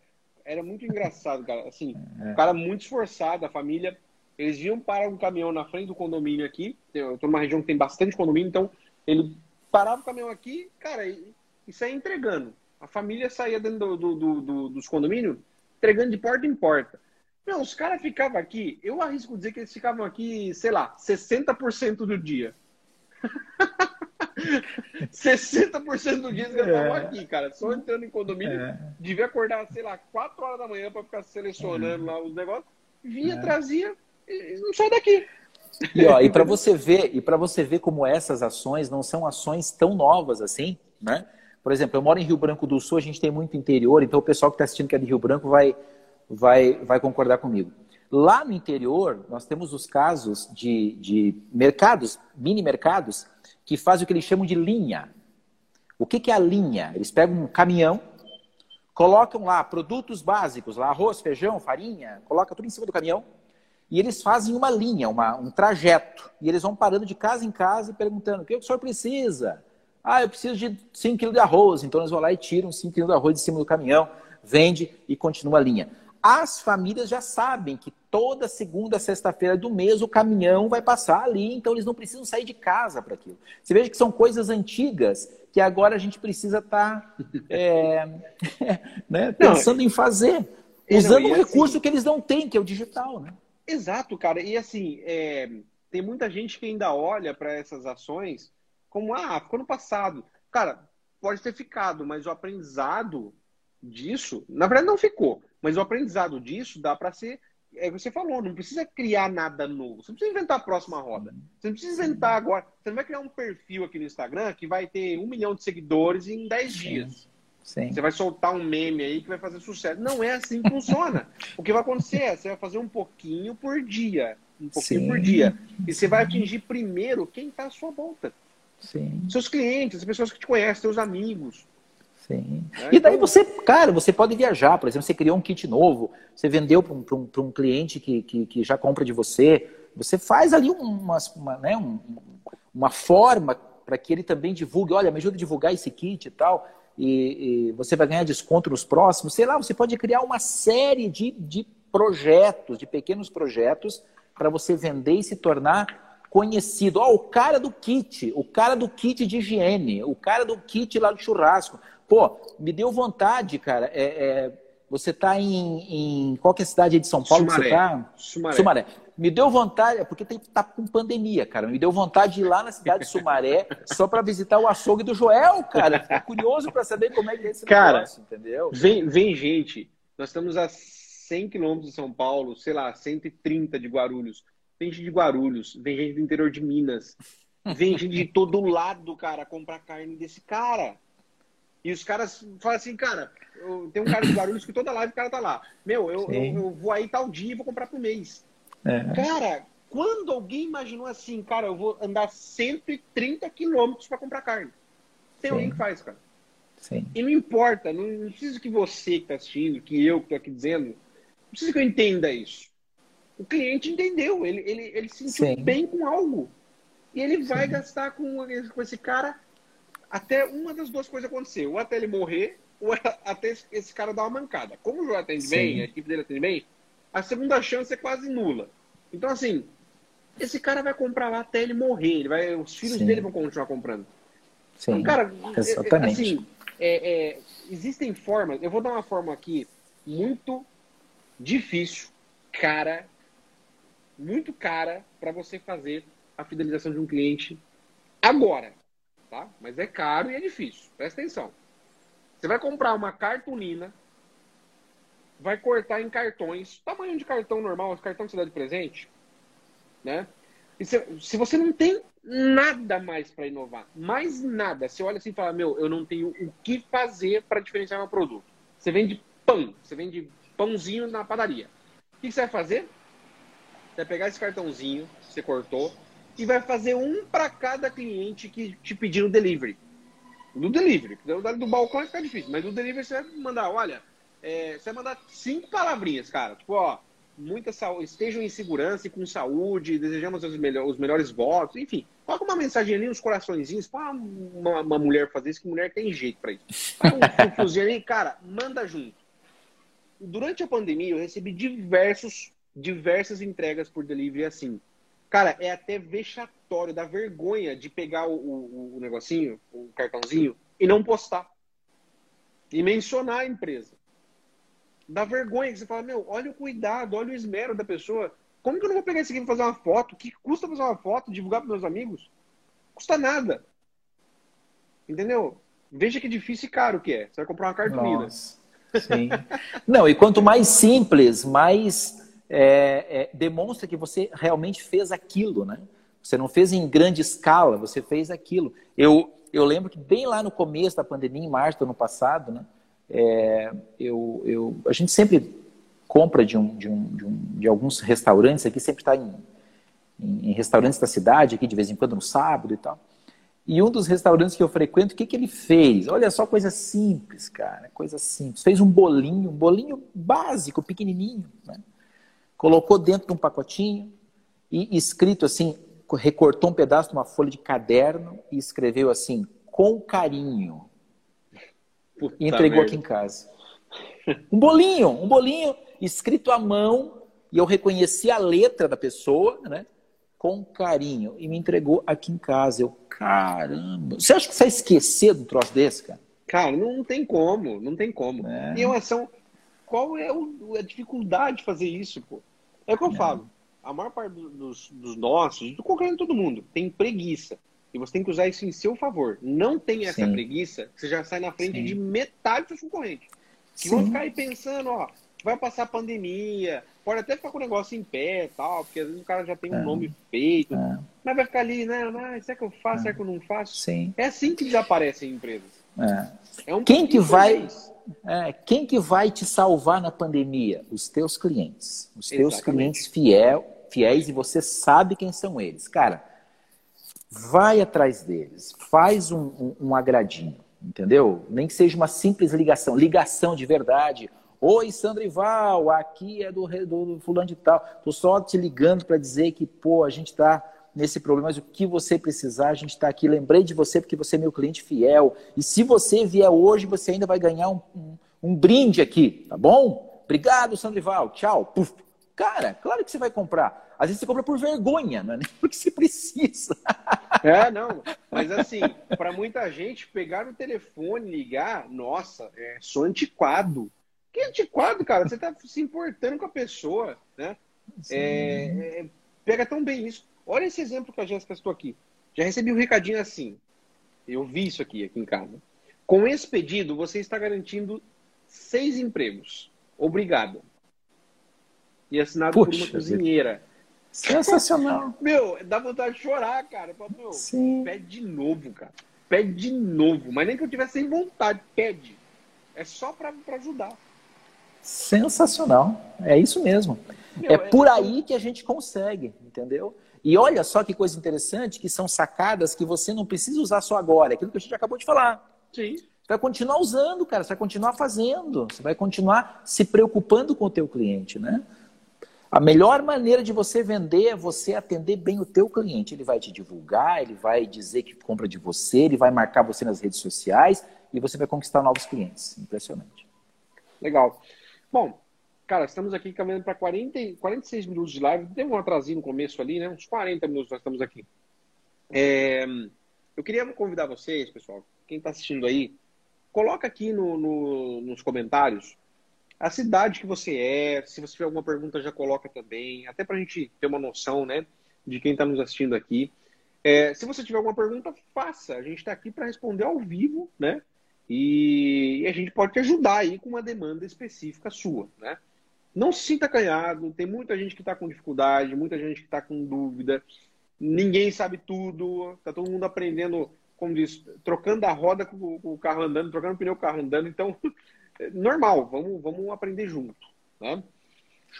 era muito engraçado, cara. Assim, é. o cara muito esforçado, a família. Eles iam para um caminhão na frente do condomínio aqui. Eu tô numa região que tem bastante condomínio, então ele parava o caminhão aqui, cara, e, e saía entregando. A família saía dentro do, do, do, do, dos condomínios, entregando de porta em porta. Meu, os caras ficavam aqui, eu arrisco dizer que eles ficavam aqui, sei lá, 60% do dia. 60% do dia eles estavam é. aqui, cara. Só entrando em condomínio. É. Devia acordar, sei lá, 4 horas da manhã para ficar selecionando é. lá os negócios. Vinha, é. trazia e não sai daqui. E, ó, e para você ver, e para você ver como essas ações não são ações tão novas assim, né? Por exemplo, eu moro em Rio Branco do Sul, a gente tem muito interior, então o pessoal que está assistindo que é de Rio Branco vai, vai, vai concordar comigo. Lá no interior, nós temos os casos de, de mercados, mini mercados, que fazem o que eles chamam de linha. O que, que é a linha? Eles pegam um caminhão, colocam lá produtos básicos, lá arroz, feijão, farinha, coloca tudo em cima do caminhão e eles fazem uma linha, uma, um trajeto. E eles vão parando de casa em casa e perguntando: o que o senhor precisa? Ah, eu preciso de 5 quilos de arroz. Então eles vão lá e tiram 5 quilos de arroz de cima do caminhão, vende e continua a linha. As famílias já sabem que toda segunda, sexta-feira do mês o caminhão vai passar ali, então eles não precisam sair de casa para aquilo. Você veja que são coisas antigas que agora a gente precisa estar tá, é, né, pensando não, em fazer, usando não, um assim recurso que eles não têm, que é o digital. Né? Exato, cara. E assim, é, tem muita gente que ainda olha para essas ações como, ah, ficou no passado. Cara, pode ter ficado, mas o aprendizado disso, na verdade não ficou, mas o aprendizado disso dá para ser é o que você falou, não precisa criar nada novo. Você não precisa inventar a próxima roda. Você não precisa inventar agora. Você não vai criar um perfil aqui no Instagram que vai ter um milhão de seguidores em 10 dias. Sim. Você vai soltar um meme aí que vai fazer sucesso. Não é assim que funciona. o que vai acontecer é você vai fazer um pouquinho por dia. Um pouquinho Sim. por dia. E você vai atingir primeiro quem está à sua volta. Sim. Seus clientes, as pessoas que te conhecem, seus amigos. Sim. É, e daí então... você, cara, você pode viajar, por exemplo, você criou um kit novo, você vendeu para um, um, um, cliente que, que, que, já compra de você, você faz ali uma, uma, né, um, uma forma para que ele também divulgue, olha, me ajuda a divulgar esse kit e tal, e, e, você vai ganhar desconto nos próximos, sei lá, você pode criar uma série de, de projetos, de pequenos projetos, para você vender e se tornar conhecido. Ó, oh, o cara do kit, o cara do kit de higiene, o cara do kit lá do churrasco. Pô, me deu vontade, cara. É, é, você está em, em qual que é a cidade de São Paulo Sumaré. que você tá? Sumaré. Sumaré. Me deu vontade, é porque tem, tá com pandemia, cara. Me deu vontade de ir lá na cidade de Sumaré só para visitar o açougue do Joel, cara. Fiquei curioso para saber como é que é esse cara, negócio, entendeu? Vem, vem gente. Nós estamos a 100 quilômetros de São Paulo, sei lá, 130 de Guarulhos. Vem gente de Guarulhos, vem gente do interior de Minas. Vem gente de todo lado, cara, comprar carne desse cara. E os caras falam assim, cara, eu, tem um cara de Guarulhos que toda live o cara tá lá. Meu, eu, eu, eu, vou aí tal dia e vou comprar por mês. É. Cara, quando alguém imaginou assim, cara, eu vou andar 130 quilômetros para comprar carne? Tem Sim. alguém que faz, cara. Sim. E não importa, não, não precisa que você que tá assistindo, que eu que tô aqui dizendo, não precisa que eu entenda isso. O cliente entendeu, ele, ele, ele se sentiu Sim. bem com algo. E ele vai gastar com, com esse cara até uma das duas coisas acontecer. Ou até ele morrer, ou até esse cara dar uma mancada. Como o João atende Sim. bem, a equipe dele atende bem, a segunda chance é quase nula. Então, assim, esse cara vai comprar lá até ele morrer. Ele vai, os filhos Sim. dele vão continuar comprando. Sim, então, cara, exatamente. assim, é, é, existem formas. Eu vou dar uma forma aqui muito difícil, cara, muito cara para você fazer a fidelização de um cliente agora tá? Mas é caro e é difícil. Presta atenção. Você vai comprar uma cartolina, vai cortar em cartões, tamanho de cartão normal, cartão que você dá de presente, né? E se, se você não tem nada mais para inovar, mais nada, você olha assim e fala, meu, eu não tenho o que fazer para diferenciar meu produto. Você vende pão, você vende pãozinho na padaria. O que você vai fazer? Você vai pegar esse cartãozinho que você cortou, e vai fazer um para cada cliente que te pedir no delivery. No delivery. Do balcão vai ficar difícil, mas no delivery você vai mandar, olha, é, você vai mandar cinco palavrinhas, cara. Tipo, ó, muita saúde, estejam em segurança e com saúde, desejamos os, melhor, os melhores votos, enfim. Coloca uma mensagem ali, uns coraçõezinhos, para uma, uma, mulher fazer isso, que mulher tem jeito para isso. um, um fuzinho ali, cara, manda junto. Durante a pandemia, eu recebi diversos, diversas entregas por delivery assim. Cara, é até vexatório, dá vergonha de pegar o, o, o negocinho, o cartãozinho, e não postar. E mencionar a empresa. Dá vergonha que você fala, meu, olha o cuidado, olha o esmero da pessoa. Como que eu não vou pegar isso aqui e fazer uma foto? Que custa fazer uma foto, divulgar para meus amigos? Custa nada. Entendeu? Veja que difícil e caro que é. Você vai comprar uma cartolina. Sim. não, e quanto mais simples, mais é, é, demonstra que você realmente fez aquilo, né? Você não fez em grande escala, você fez aquilo. Eu, eu lembro que bem lá no começo da pandemia, em março do ano passado, né? É, eu, eu, a gente sempre compra de, um, de, um, de, um, de alguns restaurantes aqui, sempre está em, em, em, restaurantes da cidade, aqui de vez em quando no sábado e tal. E um dos restaurantes que eu frequento, o que, que ele fez? Olha só, coisa simples, cara, coisa simples. Fez um bolinho, um bolinho básico, pequenininho, né? Colocou dentro de um pacotinho e escrito assim, recortou um pedaço de uma folha de caderno e escreveu assim, com carinho. Puta e entregou merda. aqui em casa. Um bolinho, um bolinho escrito à mão e eu reconheci a letra da pessoa, né? Com carinho. E me entregou aqui em casa. Eu, caramba. Você acha que você vai esquecer do troço desse, cara? Cara, não, tem como, não tem como. É. E uma ação. Qual é o, a dificuldade de fazer isso, pô? É o que eu é. falo. A maior parte dos, dos nossos, do qualquer todo mundo, tem preguiça. E você tem que usar isso em seu favor. Não tem essa Sim. preguiça, você já sai na frente Sim. de metade dos concorrentes. Que vão ficar aí pensando, ó, vai passar a pandemia, pode até ficar com o negócio em pé tal, porque às vezes o cara já tem um é. nome feito, é. mas vai ficar ali, né? Mas, será que eu faço, é. será que eu não faço? Sim. É assim que desaparecem empresas. É. é um quem que vai é, quem que vai te salvar na pandemia? Os teus clientes. Os teus Exatamente. clientes fiel, fiéis e você sabe quem são eles. Cara, vai atrás deles, faz um, um, um agradinho, entendeu? Nem que seja uma simples ligação, ligação de verdade. Oi, Sandrival, aqui é do, do, do fulano de tal. Tô só te ligando para dizer que, pô, a gente está nesse problema, mas o que você precisar, a gente está aqui. Lembrei de você porque você é meu cliente fiel. E se você vier hoje, você ainda vai ganhar um, um, um brinde aqui, tá bom? Obrigado, Sandrival. Tchau. Puf. Cara, claro que você vai comprar. Às vezes você compra por vergonha, não é nem porque você precisa. É, não. Mas assim, para muita gente, pegar o telefone, ligar, nossa, é só antiquado. Que antiquado, cara? Você tá se importando com a pessoa, né? É, é, pega tão bem isso. Olha esse exemplo que a Jéssica estou aqui. Já recebi um recadinho assim. Eu vi isso aqui, aqui em casa. Com esse pedido, você está garantindo seis empregos. Obrigado. E assinado Puxa por uma cozinheira. Sensacional. Meu, dá vontade de chorar, cara. Meu, Sim. Pede de novo, cara. Pede de novo. Mas nem que eu tivesse sem vontade. Pede. É só para ajudar. Sensacional. É isso mesmo. Meu, é, é por aí que a gente consegue, entendeu? E olha só que coisa interessante, que são sacadas que você não precisa usar só agora, é aquilo que a gente acabou de falar. Sim. Você vai continuar usando, cara, você vai continuar fazendo, você vai continuar se preocupando com o teu cliente, né? A melhor maneira de você vender é você atender bem o teu cliente. Ele vai te divulgar, ele vai dizer que compra de você, ele vai marcar você nas redes sociais e você vai conquistar novos clientes. Impressionante. Legal. Bom, Cara, estamos aqui caminhando para 46 minutos de live. Teve um atrasinho no começo ali, né? Uns 40 minutos nós estamos aqui. É... Eu queria convidar vocês, pessoal, quem está assistindo aí, coloca aqui no, no, nos comentários a cidade que você é. Se você tiver alguma pergunta, já coloca também. Até para a gente ter uma noção, né? De quem está nos assistindo aqui. É, se você tiver alguma pergunta, faça. A gente está aqui para responder ao vivo, né? E, e a gente pode te ajudar aí com uma demanda específica sua, né? Não se sinta acanhado, tem muita gente que está com dificuldade, muita gente que está com dúvida, ninguém sabe tudo, está todo mundo aprendendo, como diz, trocando a roda com o carro andando, trocando o pneu com o carro andando, então, normal, vamos, vamos aprender junto, né?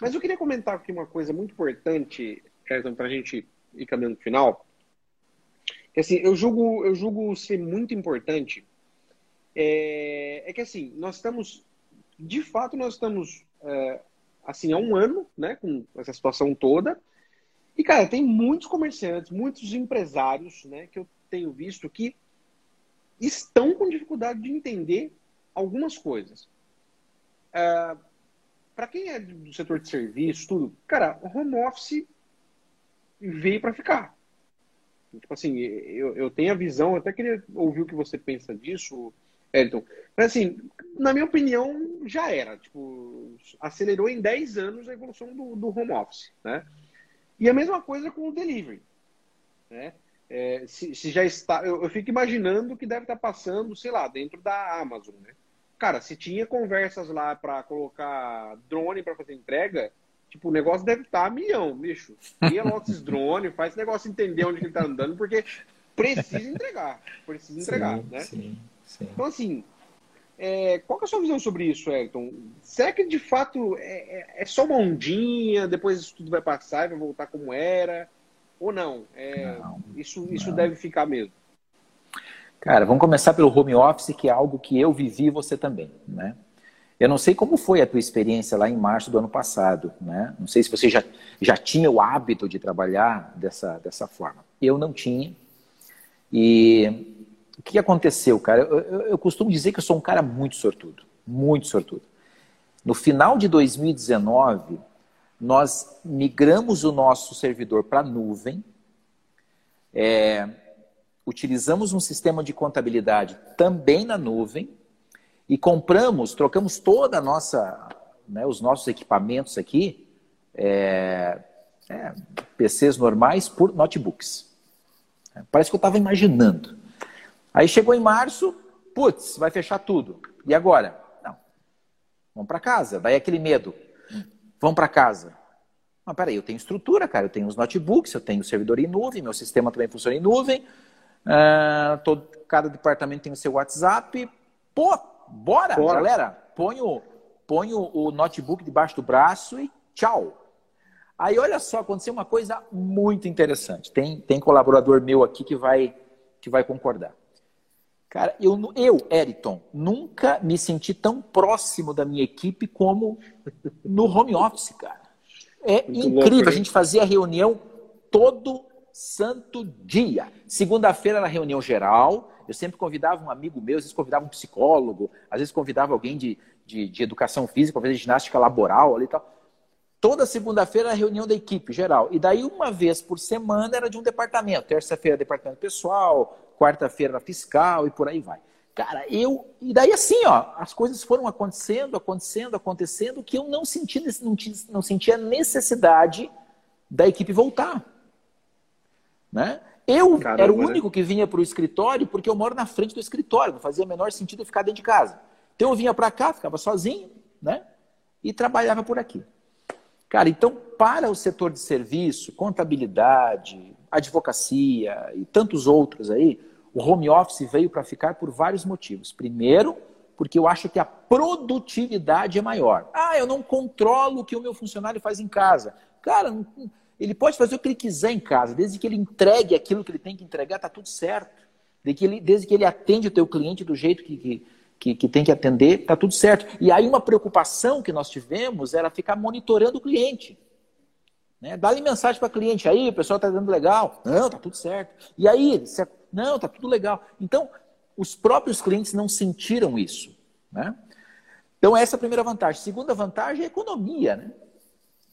Mas eu queria comentar aqui uma coisa muito importante, para a gente ir caminhando no final, que assim, eu julgo, eu julgo ser muito importante, é, é que assim, nós estamos, de fato, nós estamos é, assim, há um ano, né, com essa situação toda. E, cara, tem muitos comerciantes, muitos empresários, né, que eu tenho visto que estão com dificuldade de entender algumas coisas. Uh, é, para quem é do setor de serviço, tudo, cara, o home office veio para ficar. Tipo assim, eu, eu tenho a visão, até queria ouvir o que você pensa disso, Elton. Mas assim, na minha opinião, já era. Tipo, acelerou em 10 anos a evolução do, do home office. Né? E a mesma coisa com o delivery. Né? É, se, se, já está. Eu, eu, fico imaginando que deve estar passando, sei lá, dentro da Amazon. Né? Cara, se tinha conversas lá para colocar drone para fazer entrega, tipo, o negócio deve estar a milhão, bicho. Cria logo esses drones, faz esse negócio entender onde ele está andando, porque precisa entregar. Precisa entregar, sim, né? Sim. Sim. Então, assim, é, qual é a sua visão sobre isso, Elton? Será que de fato é, é, é, só uma ondinha, depois isso tudo vai passar e vai voltar como era? Ou não? É, não isso isso não. deve ficar mesmo? Cara, vamos começar pelo home office, que é algo que eu vivi e você também, né? Eu não sei como foi a tua experiência lá em março do ano passado, né? Não sei se você já, já tinha o hábito de trabalhar dessa, dessa forma. Eu não tinha. E o que aconteceu, cara? Eu, eu, eu, costumo dizer que eu sou um cara muito sortudo, muito sortudo. No final de 2019, nós migramos o nosso servidor para a nuvem, é, utilizamos um sistema de contabilidade também na nuvem e compramos, trocamos toda a nossa, né, os nossos equipamentos aqui, é, é, PCs normais por notebooks. Parece que eu estava imaginando. Aí chegou em março, putz, vai fechar tudo. E agora? Não. Vamos para casa. Daí aquele medo. Vamos para casa. Mas peraí, eu tenho estrutura, cara. Eu tenho os notebooks, eu tenho o servidor em nuvem, meu sistema também funciona em nuvem. Uh, todo, cada departamento tem o seu WhatsApp. Pô, bora, bora. galera. Põe, o, põe o, o notebook debaixo do braço e tchau. Aí olha só, aconteceu uma coisa muito interessante. Tem, tem colaborador meu aqui que vai, que vai concordar. Cara, eu, eu, Eriton, nunca me senti tão próximo da minha equipe como no home office, cara. É Muito incrível. Louco, a gente fazia reunião todo santo dia. Segunda-feira era reunião geral. Eu sempre convidava um amigo meu, às vezes convidava um psicólogo, às vezes convidava alguém de, de, de educação física, talvez de ginástica laboral ali e tal. Toda segunda-feira era reunião da equipe geral. E daí, uma vez por semana, era de um departamento. Terça-feira, departamento pessoal, quarta-feira fiscal e por aí vai. Cara, eu. E daí, assim, ó, as coisas foram acontecendo, acontecendo, acontecendo, que eu não senti, não, não sentia necessidade da equipe voltar. Né? Eu Caramba, era o né? único que vinha para o escritório porque eu moro na frente do escritório, não fazia o menor sentido eu ficar dentro de casa. Então eu vinha para cá, ficava sozinho, né? E trabalhava por aqui. Cara, então para o setor de serviço, contabilidade, advocacia e tantos outros aí, o home office veio para ficar por vários motivos. Primeiro, porque eu acho que a produtividade é maior. Ah, eu não controlo o que o meu funcionário faz em casa. Cara, ele pode fazer o que ele quiser em casa, desde que ele entregue aquilo que ele tem que entregar, tá tudo certo. Desde que ele, desde que ele atende o teu cliente do jeito que, que, que, que tem que atender, tá tudo certo. E aí uma preocupação que nós tivemos era ficar monitorando o cliente. Né? Dá-lhe mensagem para cliente, aí, o pessoal está dando legal. Não, tá tudo certo. E aí, não, tá tudo legal. Então, os próprios clientes não sentiram isso. Né? Então, essa é a primeira vantagem. Segunda vantagem é a economia. Né?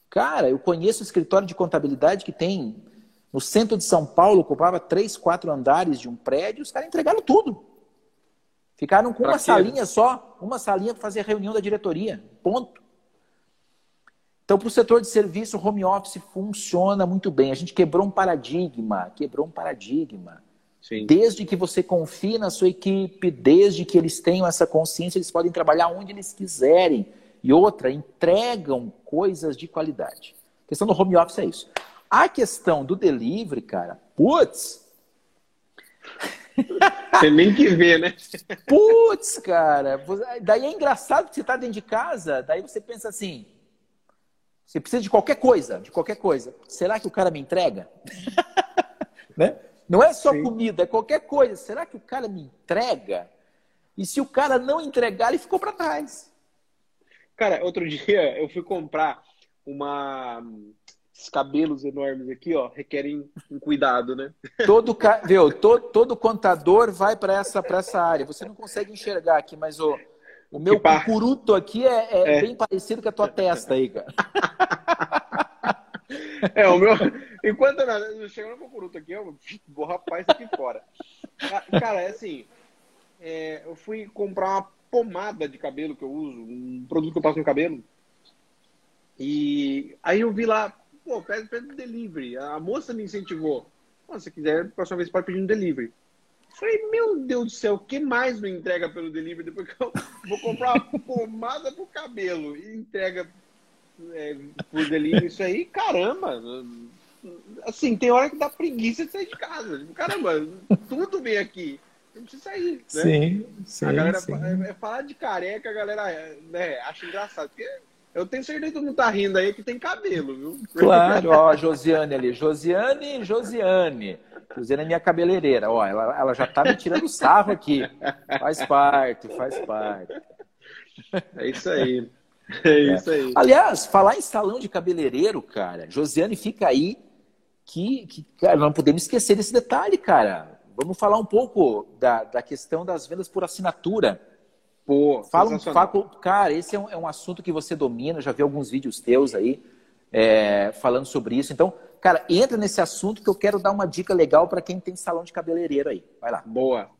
Cara, eu conheço um escritório de contabilidade que tem no centro de São Paulo, ocupava três, quatro andares de um prédio, os caras entregaram tudo. Ficaram com pra uma quê? salinha só, uma salinha para fazer reunião da diretoria. Ponto. Então, para o setor de serviço, o home office funciona muito bem. A gente quebrou um paradigma, quebrou um paradigma. Sim. Desde que você confie na sua equipe, desde que eles tenham essa consciência, eles podem trabalhar onde eles quiserem. E outra, entregam coisas de qualidade. A questão do home office é isso. A questão do delivery, cara, putz. Você nem que ver, né? Putz, cara. Daí é engraçado que você está dentro de casa, daí você pensa assim, você precisa de qualquer coisa, de qualquer coisa. Será que o cara me entrega? né? Não é só Sim. comida, é qualquer coisa. Será que o cara me entrega? E se o cara não entregar, ele ficou para trás. Cara, outro dia eu fui comprar uma esses cabelos enormes aqui, ó, requerem um cuidado, né? Todo, viu, todo, todo contador vai para essa, essa área. Você não consegue enxergar aqui, mas o, o meu cucuruto aqui é, é, é, bem parecido com a tua testa aí, cara. É, o meu. Enquanto eu chego no cucuruto aqui, eu vou isso aqui fora. Cara, é assim. É, eu fui comprar uma pomada de cabelo que eu uso, um produto que eu passo no cabelo. E aí eu vi lá, pô, pede, pede delivery. A moça me incentivou. se quiser, próxima vez pode pedir um delivery. Falei, meu Deus do céu, o que mais me entrega pelo delivery depois que eu vou comprar uma pomada pro cabelo e entrega é, por delivery isso aí? Caramba! Assim, tem hora que dá preguiça de sair de casa. Tipo, caramba, tudo vem aqui. Não precisa sair. Né? Sim, sim. A galera sim. É, é, falar de careca, a galera né, acha engraçado. Porque eu tenho certeza que todo mundo tá rindo aí que tem cabelo, viu? Claro, ó, Josiane ali. Josiane, Josiane. Josiane é minha cabeleireira. Ó, ela, ela já tá me tirando sarro aqui. Faz parte, faz parte. É isso aí. É, é isso aí. Aliás, falar em salão de cabeleireiro, cara, Josiane fica aí que, que cara, não podemos esquecer desse detalhe, cara. Vamos falar um pouco da, da questão das vendas por assinatura. Pô, fala, um, fala, cara, esse é um, é um assunto que você domina, já vi alguns vídeos teus aí. é, falando sobre isso. Então, cara, entra nesse assunto que eu quero dar uma dica legal para quem tem salão de cabeleireiro aí. Vai lá. Boa.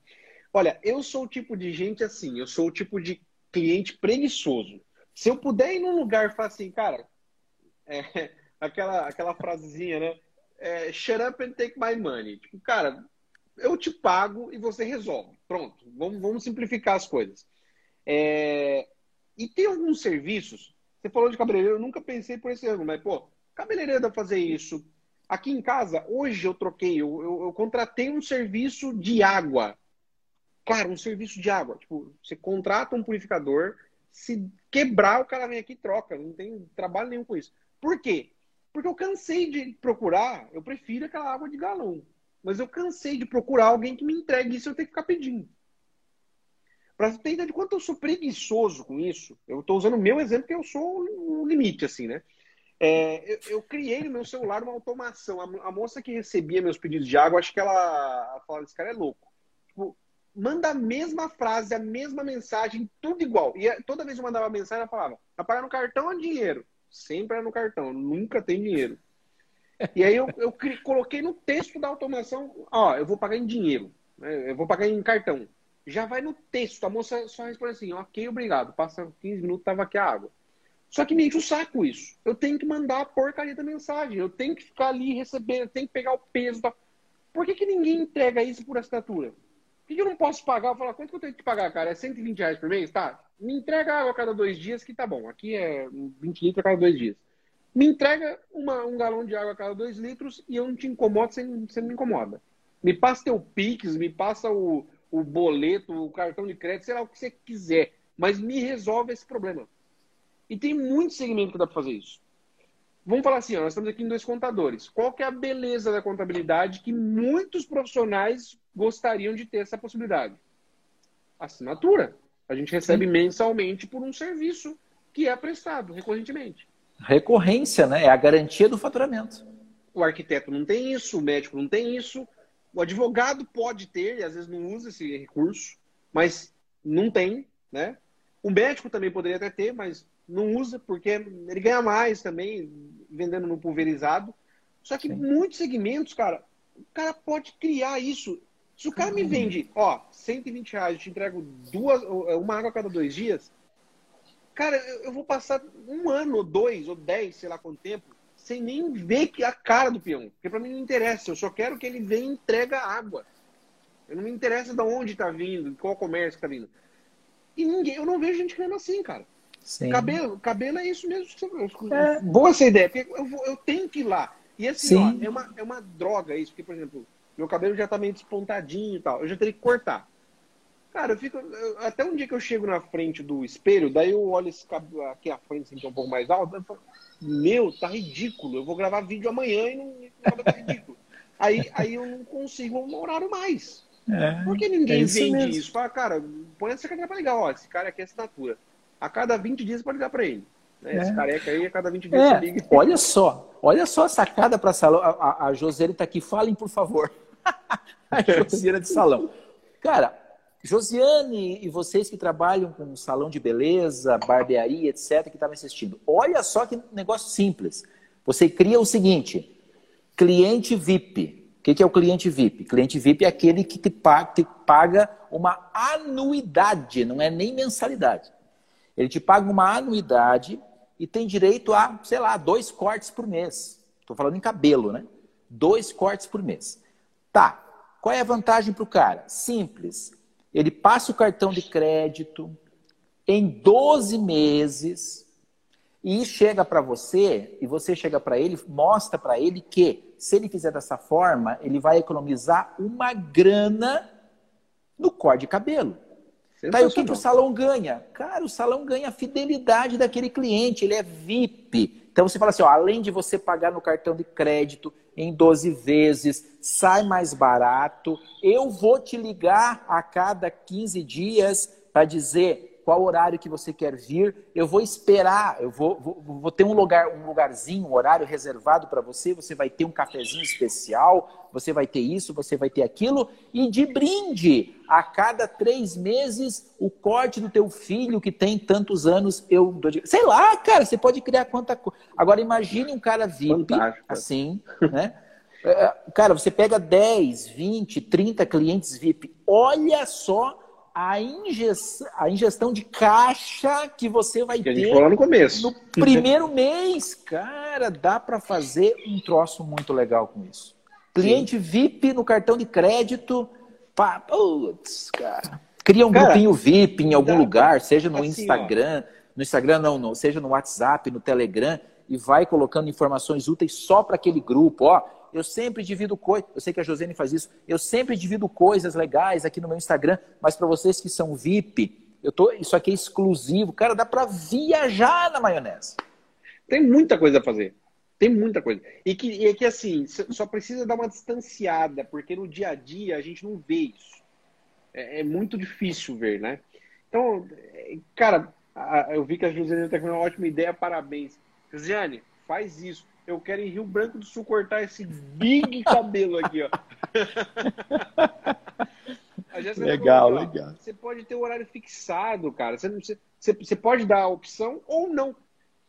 Olha, eu sou o tipo de gente assim, eu sou o tipo de cliente preguiçoso. Se eu puder ir num lugar e falar assim, cara, é, aquela, aquela frasezinha, né? É, Shut up and take my money. Tipo, cara, eu te pago e você resolve. Pronto, vamos, vamos simplificar as coisas. É, e tem alguns serviços, você falou de cabeleireiro, eu nunca pensei por esse ângulo, mas, pô, cabeleireiro dá fazer isso. Aqui em casa, hoje eu troquei, eu, eu, eu contratei um serviço de água. Cara, um serviço de água. Tipo, você contrata um purificador, se quebrar, o cara vem aqui e troca. Não tem trabalho nenhum com isso. Por quê? Porque eu cansei de procurar, eu prefiro aquela água de galão. Mas eu cansei de procurar alguém que me entregue isso eu tenho que ficar pedindo. Para você ter ideia de quanto eu sou preguiçoso com isso, eu estou usando o meu exemplo, que eu sou o limite, assim, né? É, eu, eu, criei no meu celular uma automação. A, a, moça que recebia meus pedidos de água, acho que ela, ela falava: esse cara é louco. Tipo, manda a mesma frase, a mesma mensagem, tudo igual. E toda vez que eu mandava mensagem, ela falava: tá pagando no cartão ou dinheiro? Sempre é no cartão, nunca tem dinheiro. E aí eu, eu coloquei no texto da automação: ó, eu vou pagar em dinheiro, né? eu vou pagar em cartão. Já vai no texto, a moça só responde assim: ok, obrigado. Passa 15 minutos, tava aqui a água. Só que me enche o saco isso. Eu tenho que mandar a porcaria da mensagem. Eu tenho que ficar ali recebendo, eu tenho que pegar o peso. Da... Por que, que ninguém entrega isso por assinatura? Por que, que eu não posso pagar? Eu falo, quanto que eu tenho que pagar, cara? É 120 reais por mês? Tá. Me entrega água a cada dois dias, que tá bom. Aqui é 20 litros a cada dois dias. Me entrega uma, um galão de água a cada dois litros e eu não te incomodo, você, você não me incomoda. Me passa teu Pix, me passa o, o boleto, o cartão de crédito, sei lá o que você quiser. Mas me resolve esse problema. E tem muito segmento que dá para fazer isso. Vamos falar assim, ó, nós estamos aqui em dois contadores. Qual que é a beleza da contabilidade que muitos profissionais gostariam de ter essa possibilidade? Assinatura. A gente recebe Sim. mensalmente por um serviço que é prestado recorrentemente. Recorrência, né? É a garantia do faturamento. O arquiteto não tem isso, o médico não tem isso, o advogado pode ter, e às vezes não usa esse recurso, mas não tem, né? O médico também poderia até ter, mas não usa porque ele ganha mais também vendendo no pulverizado. Só que Sim. muitos segmentos, cara, o cara pode criar isso. Se o cara me vende, ó, 120 reais, eu te entrego duas, uma água a cada dois dias, cara, eu vou passar um ano, ou dois, ou dez, sei lá quanto tempo, sem nem ver a cara do peão. Porque para mim não interessa, eu só quero que ele venha e entrega água. Eu não me interessa de onde está vindo, qual comércio está vindo. E ninguém, eu não vejo gente querendo assim, cara. Sim. Cabelo, cabelo é isso mesmo. É. Boa essa ideia, porque eu, vou, eu tenho que ir lá. E assim, ó, é, uma, é uma droga isso, porque, por exemplo, meu cabelo já tá meio despontadinho e tal. Eu já teria que cortar. Cara, eu fico. Eu, até um dia que eu chego na frente do espelho, daí eu olho esse cabelo aqui à frente, assim, que é um pouco mais alto, eu falo, meu, tá ridículo. Eu vou gravar vídeo amanhã e não, tá ridículo. aí, aí eu não consigo um horário mais. É, Por que ninguém é isso vende mesmo. isso? Fala, cara, põe essa cadeira pra ligar, ó, esse cara aqui é assinatura a cada 20 dias pode ligar para ele. Né? Esse é. careca aí, a cada 20 dias é. liga. Olha só, olha só a sacada para salão. A, a, a Josiane está aqui, falem por favor. a Josiane de salão. Cara, Josiane e vocês que trabalham com salão de beleza, barbearia, etc., que estão me assistindo, olha só que negócio simples. Você cria o seguinte: cliente VIP. O que é o cliente VIP? Cliente VIP é aquele que paga uma anuidade, não é nem mensalidade. Ele te paga uma anuidade e tem direito a, sei lá, dois cortes por mês. Estou falando em cabelo, né? Dois cortes por mês. Tá. Qual é a vantagem para o cara? Simples. Ele passa o cartão de crédito em 12 meses e chega para você, e você chega para ele, mostra para ele que, se ele fizer dessa forma, ele vai economizar uma grana no corte de cabelo. Tá, e o que, que o salão ganha? Cara, o salão ganha a fidelidade daquele cliente, ele é VIP. Então você fala assim, ó, além de você pagar no cartão de crédito em 12 vezes, sai mais barato. Eu vou te ligar a cada 15 dias para dizer, qual horário que você quer vir. Eu vou esperar, eu vou, vou, vou ter um lugar, um lugarzinho, um horário reservado para você. Você vai ter um cafezinho especial, você vai ter isso, você vai ter aquilo. E de brinde, a cada três meses, o corte do teu filho que tem tantos anos, eu dou de... Sei lá, cara, você pode criar quanta coisa. Agora imagine um cara VIP, Fantástico. assim, né? É, é, cara, você pega 10, 20, 30 clientes VIP. Olha só a ingestão, a ingestão de caixa que você vai que a gente ter no começo. No primeiro mês, cara, dá para fazer um troço muito legal com isso. Cliente Sim. VIP no cartão de crédito, pá, putz, cara. Cria um cara, grupinho VIP em algum lugar, seja no assim, Instagram, ó. no Instagram não, não, seja no WhatsApp, no Telegram, e vai colocando informações úteis só para aquele grupo, ó eu sempre divido coisas. Eu sei que a Josiane faz isso. Eu sempre divido coisas legais aqui no meu Instagram, mas para vocês que são VIP, eu tô, isso aqui é exclusivo. Cara, dá para viajar na maionese. Tem muita coisa a fazer. Tem muita coisa. E que, e que assim, só precisa dar uma distanciada, porque no dia a dia a gente não vê isso. É, é muito difícil ver, né? Então, é, cara, eu vi que a Josiane teve uma ótima ideia, parabéns. Josiane, faz isso eu quero em Rio Branco do Sul cortar esse big cabelo aqui, ó. legal, falou, legal. Você pode ter o horário fixado, cara. Você, você, você pode dar a opção ou não.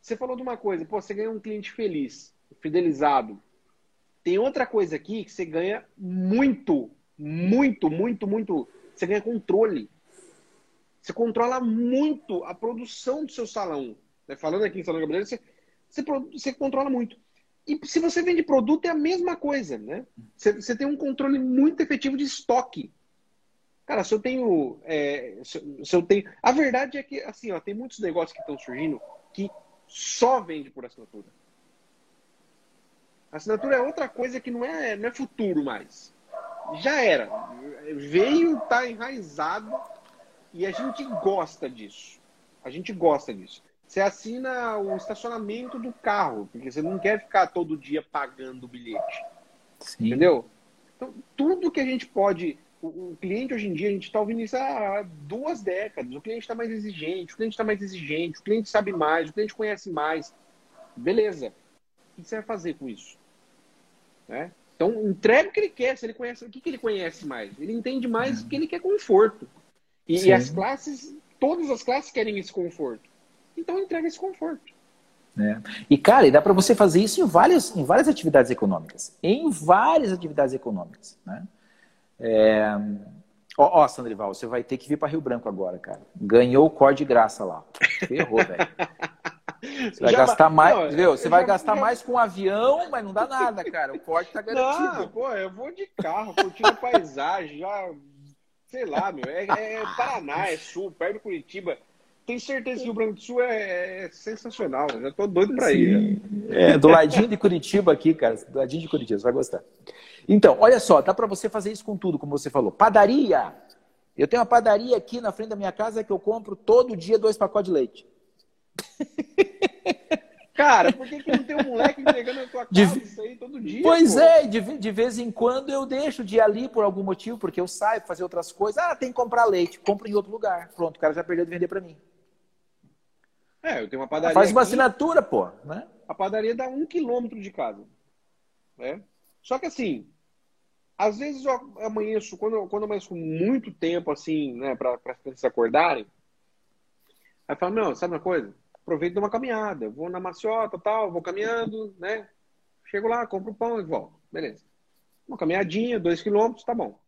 Você falou de uma coisa, pô, você ganha um cliente feliz, fidelizado. Tem outra coisa aqui que você ganha muito, muito, muito, muito. Você ganha controle. Você controla muito a produção do seu salão. Né? Falando aqui em Salão Gabriel, você, você, você controla muito. E se você vende produto, é a mesma coisa, né? Você, tem um controle muito efetivo de estoque. Cara, se eu tenho. É, se, se, eu tenho. A verdade é que, assim, ó, tem muitos negócios que estão surgindo que só vende por assinatura. Assinatura é outra coisa que não é, não é futuro mais. Já era. Veio, tá enraizado e a gente gosta disso. A gente gosta disso. Você assina o estacionamento do carro, porque você não quer ficar todo dia pagando o bilhete. Sim. Entendeu? Então, tudo que a gente pode. O, cliente hoje em dia, a gente está ouvindo isso há duas décadas. O cliente está mais exigente, o cliente está mais exigente, o cliente sabe mais, o cliente conhece mais. Beleza. O que você vai fazer com isso? Né? Então, entrega o que ele quer. Se ele conhece, o que, que ele conhece mais? Ele entende mais uhum. que ele quer conforto. E, e as classes, todas as classes querem esse conforto. Então entrega esse conforto. É. E, cara, e dá para você fazer isso em várias, em várias atividades econômicas. Em várias atividades econômicas. Né? É... Ó, ó, Sandrival, você vai ter que vir para Rio Branco agora, cara. Ganhou o cor de graça lá. Ferrou, velho. Você vai já gastar mais, não, viu? Você vai já, gastar já... mais com um avião, mas não dá nada, cara. O corte tá garantido. Não, pô, eu vou de carro, curtindo a paisagem, já, sei lá, meu. É, é Paraná, é sul, perto de Curitiba tenho certeza que o Rio Branco do Sul é, é sensacional. Eu já tô doido para ir. É, do ladinho de Curitiba aqui, cara. Do ladinho de Curitiba, você vai gostar. Então, olha só, dá para você fazer isso com tudo, como você falou. Padaria. Eu tenho uma padaria aqui na frente da minha casa que eu compro todo dia dois pacotes de leite. Cara, por que, que não tem um moleque entregando na tua casa de... isso aí todo dia? Pois pô? é, de, de vez em quando eu deixo de ir ali por algum motivo, porque eu saio fazer outras coisas. Ah, tem que comprar leite. Compro em outro lugar. Pronto, o cara já perdeu de vender para mim. É, eu tenho uma padaria. Faz uma aqui, assinatura, pô. Né? A padaria dá um quilômetro de casa. Né? Só que assim, às vezes eu amanheço, quando, eu, quando eu amanheço com muito tempo, assim, né, para as crianças acordarem, aí eu falo, não, sabe uma coisa? Aproveito de uma caminhada. Vou na maciota tal, vou caminhando, né? Chego lá, compro pão e volto. Beleza. Uma caminhadinha, dois quilômetros, tá bom.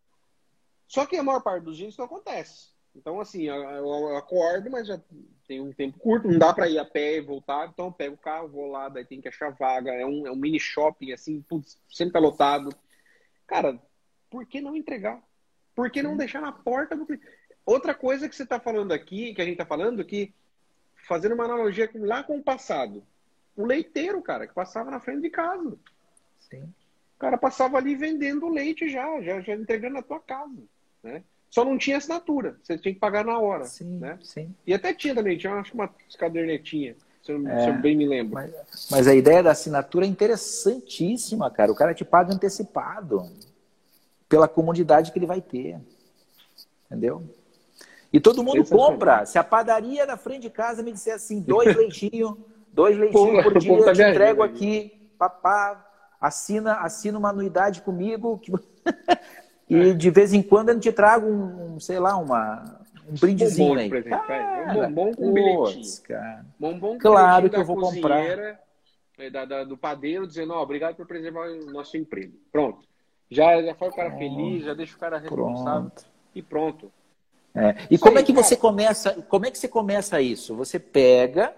Só que a maior parte dos dias isso não acontece. Então, assim, eu acordo, mas já tem um tempo curto, não dá para ir a pé e voltar, então eu pego o carro, vou lá, daí tem que achar vaga, é um, é um mini shopping, assim, putz, sempre tá lotado. Cara, por que não entregar? Por que não deixar na porta do Outra coisa que você está falando aqui, que a gente está falando, que fazendo uma analogia lá com o passado, o leiteiro, cara, que passava na frente de casa. Sim. O cara passava ali vendendo leite já, já, já entregando na tua casa, né? Só não tinha assinatura, você tinha que pagar na hora. Sim, né? sim. E até tinha também, tinha acho uma cadernetinha, se eu, é, se eu bem me lembro. Mas, mas, a ideia da assinatura é interessantíssima, cara. O cara te paga antecipado pela comunidade que ele vai ter. Entendeu? E todo mundo compra. Se a padaria da frente de casa me disser assim, dois leitinhos, dois leitinhos por dia, tá eu te entrego aqui, papá, assina, assina uma anuidade comigo. Que... e de vez em quando eu te trago um, sei lá, uma, um brindezinho bombom, aí. Por exemplo, cara, um bombom com bilhetinho. Cara. Bombom claro que eu vou comprar. É, da, da, do padeiro dizendo, ó, oh, obrigado por preservar o nosso emprego. Pronto. Já, já faz o cara feliz, já deixa o cara responsável pronto. e pronto. É. E isso como aí, é que cara. você começa? Como é que você começa isso? Você pega,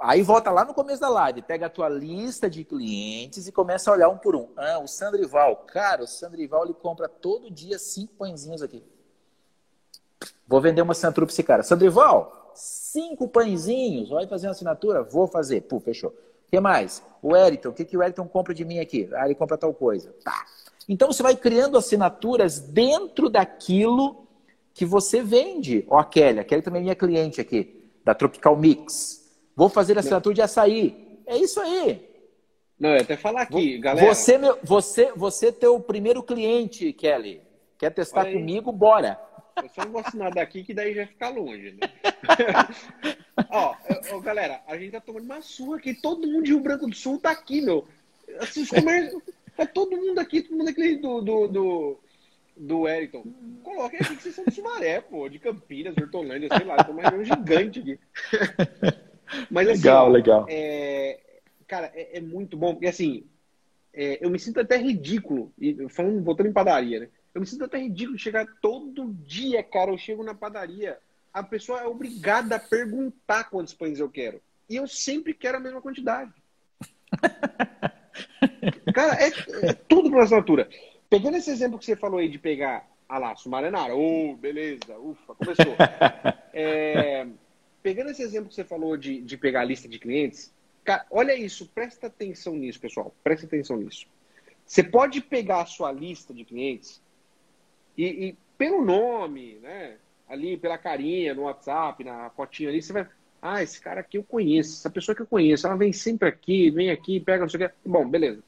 aí volta lá no começo da live, pega a tua lista de clientes e começa a olhar um por um. Ah, o Sandrival, cara, o Sandrival ele compra todo dia cinco pãezinhos aqui. Vou vender uma assinatura para esse cara. Sandrival, cinco pãezinhos, vai fazer uma assinatura? Vou fazer. Pô, fechou. O que mais? O Eriton, o que, que o Eriton compra de mim aqui? Ah, ele compra tal coisa. Tá. Então você vai criando assinaturas dentro daquilo que você vende. Ó, a Kelly, a Kelly também é minha cliente aqui, da Tropical Mix. Vou fazer assinatura de açaí. É isso aí. Não, eu até falar aqui, galera. Você, meu, você, você teu primeiro cliente, Kelly. Quer testar comigo? Bora. Eu só não vou assinar daqui, que daí já fica longe, né? ó, ó, galera, a gente tá tomando uma surra aqui. Todo mundo de Rio Branco do Sul tá aqui, meu. Assim, os comércios. Tá todo mundo aqui, todo mundo aqui do, do, do, do Wellington. Coloquem aqui que vocês são de Sumaré, pô, de Campinas, Hortolândia, sei lá. Tô mais um gigante aqui. Mas assim, legal, ó, legal. É, cara, é, é, muito bom, porque assim, é, eu me sinto até ridículo, falando, voltando em padaria, né? Eu me sinto até ridículo chegar todo dia, cara. Eu chego na padaria, a pessoa é obrigada a perguntar quantos pães eu quero. E eu sempre quero a mesma quantidade. cara, é, é tudo por assinatura. Pegando esse exemplo que você falou aí de pegar a lá, Sumarenara, oh, beleza, ufa, começou. é, pegando esse exemplo que você falou de, de pegar a lista de clientes, cara, olha isso, presta atenção nisso, pessoal, presta atenção nisso. Você pode pegar a sua lista de clientes e, e, pelo nome, né? Ali, pela carinha no WhatsApp, na fotinha ali, você vai. Ah, esse cara aqui eu conheço, essa pessoa que eu conheço, ela vem sempre aqui, vem aqui, pega não sei o que. Bom, beleza.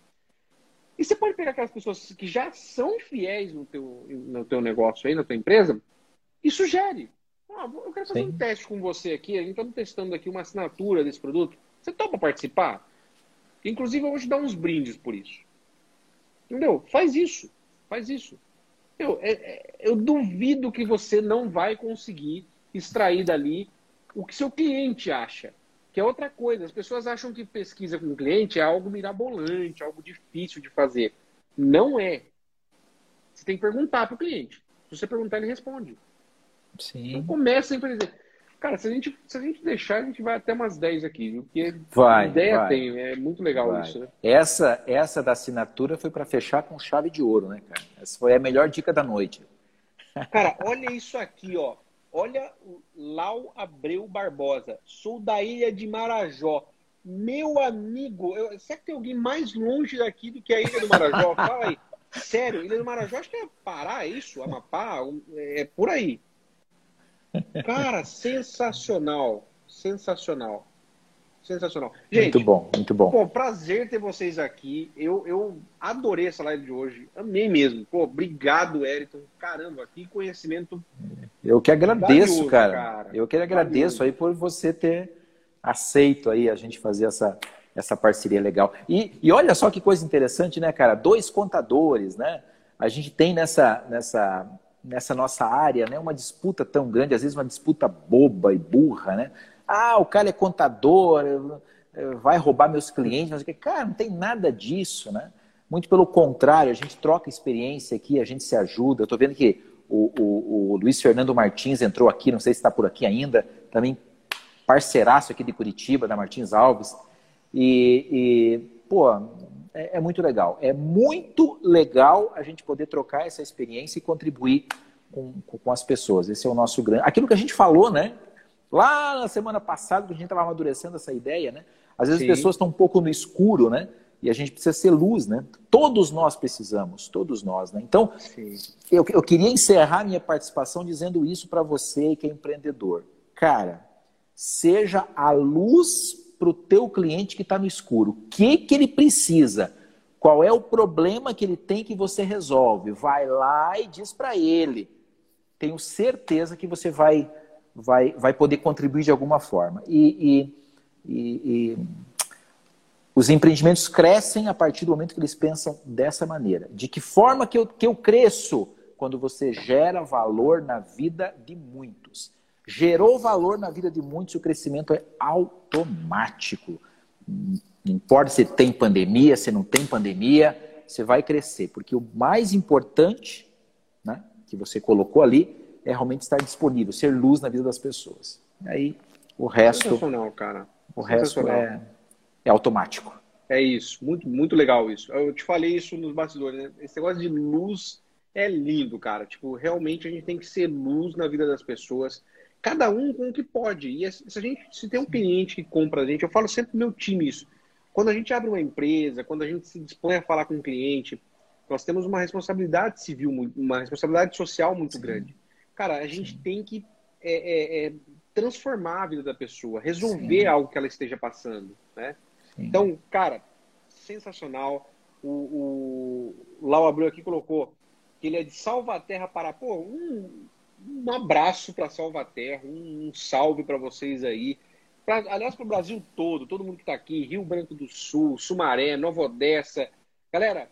E você pode pegar aquelas pessoas que já são fiéis no teu, no teu negócio aí, na tua empresa, e sugere. Ah, eu quero fazer Sim. um teste com você aqui, a gente está testando aqui uma assinatura desse produto. Você topa participar? Inclusive, eu vou te dar uns brindes por isso. Entendeu? Faz isso. Faz isso. Eu, é, é, eu duvido que você não vai conseguir extrair dali o que seu cliente acha. Que é outra coisa. As pessoas acham que pesquisa com o cliente é algo mirabolante, algo difícil de fazer. Não é. Você tem que perguntar para o cliente. Se você perguntar, ele responde. Sim. Então começa sempre a dizer. Cara, se a, gente, se a gente deixar, a gente vai até umas 10 aqui, viu? Porque vai, ideia vai. tem, é muito legal vai. isso, né? Essa, essa da assinatura foi para fechar com chave de ouro, né, cara? Essa foi a melhor dica da noite. Cara, olha isso aqui, ó. Olha o Lau Abreu Barbosa. Sou da ilha de Marajó. Meu amigo, eu, será que tem alguém mais longe daqui do que a ilha do Marajó? Fala aí. Sério, ilha do Marajó, acho que é Pará, é isso? Amapá? É por aí. Cara, sensacional. Sensacional. Sensacional. Gente, muito bom, muito bom. Pô, prazer ter vocês aqui. Eu, eu adorei essa live de hoje. Amei mesmo. Pô, obrigado, Eriton. Caramba, que conhecimento. Eu que agradeço, cara. cara. Eu que agradeço aí por você ter aceito aí a gente fazer essa, essa parceria legal. E, e olha só que coisa interessante, né, cara? Dois contadores, né? A gente tem nessa, nessa nessa nossa área, né, uma disputa tão grande, às vezes uma disputa boba e burra, né? Ah, o cara é contador, vai roubar meus clientes, mas cara, não tem nada disso, né? Muito pelo contrário, a gente troca experiência aqui, a gente se ajuda. Estou vendo que o, o, o, Luiz Fernando Martins entrou aqui, não sei se está por aqui ainda, também parceiraço aqui de Curitiba, da Martins Alves. E, e pô, é, é, muito legal. É muito legal a gente poder trocar essa experiência e contribuir com, com, as pessoas. Esse é o nosso grande. Aquilo que a gente falou, né? Lá na semana passada, que a gente estava amadurecendo essa ideia, né? Às vezes Sim. as pessoas estão um pouco no escuro, né? E a gente precisa ser luz, né? Todos nós precisamos, todos nós, né? Então, eu, eu queria encerrar minha participação dizendo isso para você que é empreendedor. Cara, seja a luz para o teu cliente que está no escuro. O que, que ele precisa? Qual é o problema que ele tem que você resolve? Vai lá e diz para ele. tenho certeza que você vai, vai, vai poder contribuir de alguma forma. E, e, e, e os empreendimentos crescem a partir do momento que eles pensam dessa maneira. De que forma que eu, que eu cresço? Quando você gera valor na vida de muitos. Gerou valor na vida de muitos, o crescimento é automático. Não importa se tem pandemia, se não tem pandemia, você vai crescer. Porque o mais importante né, que você colocou ali é realmente estar disponível, ser luz na vida das pessoas. E aí o resto. Sensacional, cara. O resto é, é automático. É isso, muito, muito legal isso. Eu te falei isso nos bastidores, né? Esse negócio de luz é lindo, cara. Tipo, realmente a gente tem que ser luz na vida das pessoas, cada um com o que pode. E se a gente, se tem um cliente que compra a gente, eu falo sempre pro meu time isso. Quando a gente abre uma empresa, quando a gente se dispõe a falar com um cliente, nós temos uma responsabilidade civil, uma responsabilidade social muito Sim. grande. Cara, a gente Sim. tem que é, é, é, transformar a vida da pessoa, resolver Sim. algo que ela esteja passando, né? Então, cara, sensacional. O, o Lau abriu aqui colocou que ele é de Salvaterra para pô, um, um abraço para Salvaterra, um, um salve para vocês aí. Pra, aliás, para o Brasil todo, todo mundo que está aqui, Rio Branco do Sul, Sumaré, Nova Odessa. Galera,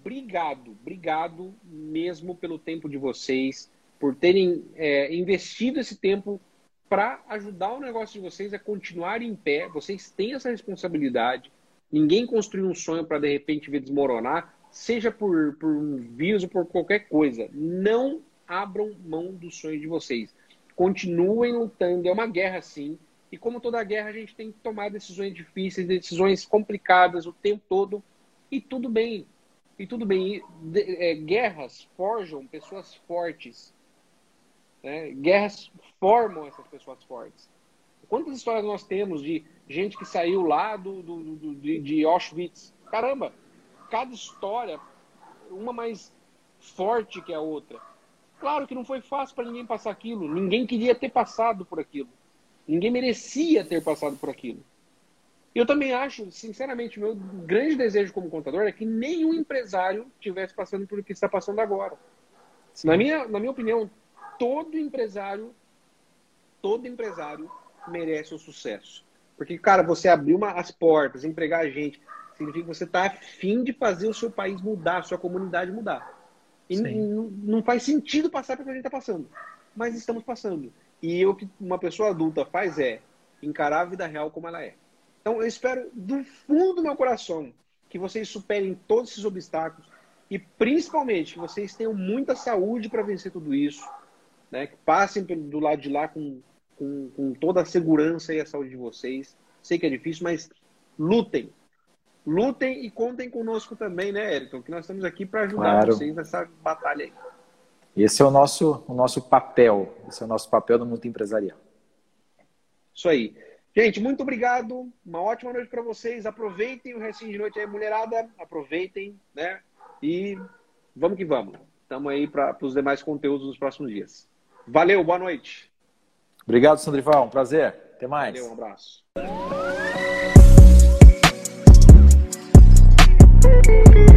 obrigado, obrigado mesmo pelo tempo de vocês, por terem é, investido esse tempo para ajudar o negócio de vocês a continuar em pé. Vocês têm essa responsabilidade. Ninguém construiu um sonho para de repente ver desmoronar, seja por, por um vírus ou por qualquer coisa. Não abram mão do sonho de vocês. Continuem lutando. É uma guerra, sim. E como toda guerra, a gente tem que tomar decisões difíceis, decisões complicadas o tempo todo. E tudo bem. E tudo bem. É, guerras forjam pessoas fortes. Né? Guerras formam essas pessoas fortes. Quantas histórias nós temos de gente que saiu lá do, do, do de, de Auschwitz? Caramba, cada história, uma mais forte que a outra. Claro que não foi fácil para ninguém passar aquilo. Ninguém queria ter passado por aquilo. Ninguém merecia ter passado por aquilo. Eu também acho, sinceramente, meu grande desejo como contador é que nenhum empresário tivesse passando por o que está passando agora. Na minha, na minha opinião, todo empresário, todo empresário merece o sucesso. Porque, cara, você abrir uma, as portas, empregar gente, significa que você está afim de fazer o seu país mudar, a sua comunidade mudar. E não faz sentido passar pelo que a gente está passando. Mas estamos passando. E o que uma pessoa adulta faz é encarar a vida real como ela é. Então, eu espero do fundo do meu coração que vocês superem todos esses obstáculos e, principalmente, que vocês tenham muita saúde para vencer tudo isso, né? que passem do lado de lá com, com, com toda a segurança e a saúde de vocês. Sei que é difícil, mas lutem, lutem e contem conosco também, né, Eriton? Que nós estamos aqui para ajudar claro. vocês nessa batalha aí. Esse é o nosso, o nosso papel, esse é o nosso papel no mundo empresarial. Isso aí. Gente, muito obrigado. Uma ótima noite para vocês. Aproveitem o restinho de noite aí, mulherada. Aproveitem, né? E vamos que vamos. Estamos aí para os demais conteúdos nos próximos dias. Valeu, boa noite. Obrigado, Sandrival. Um prazer. Até mais. Valeu, um abraço. Thank you.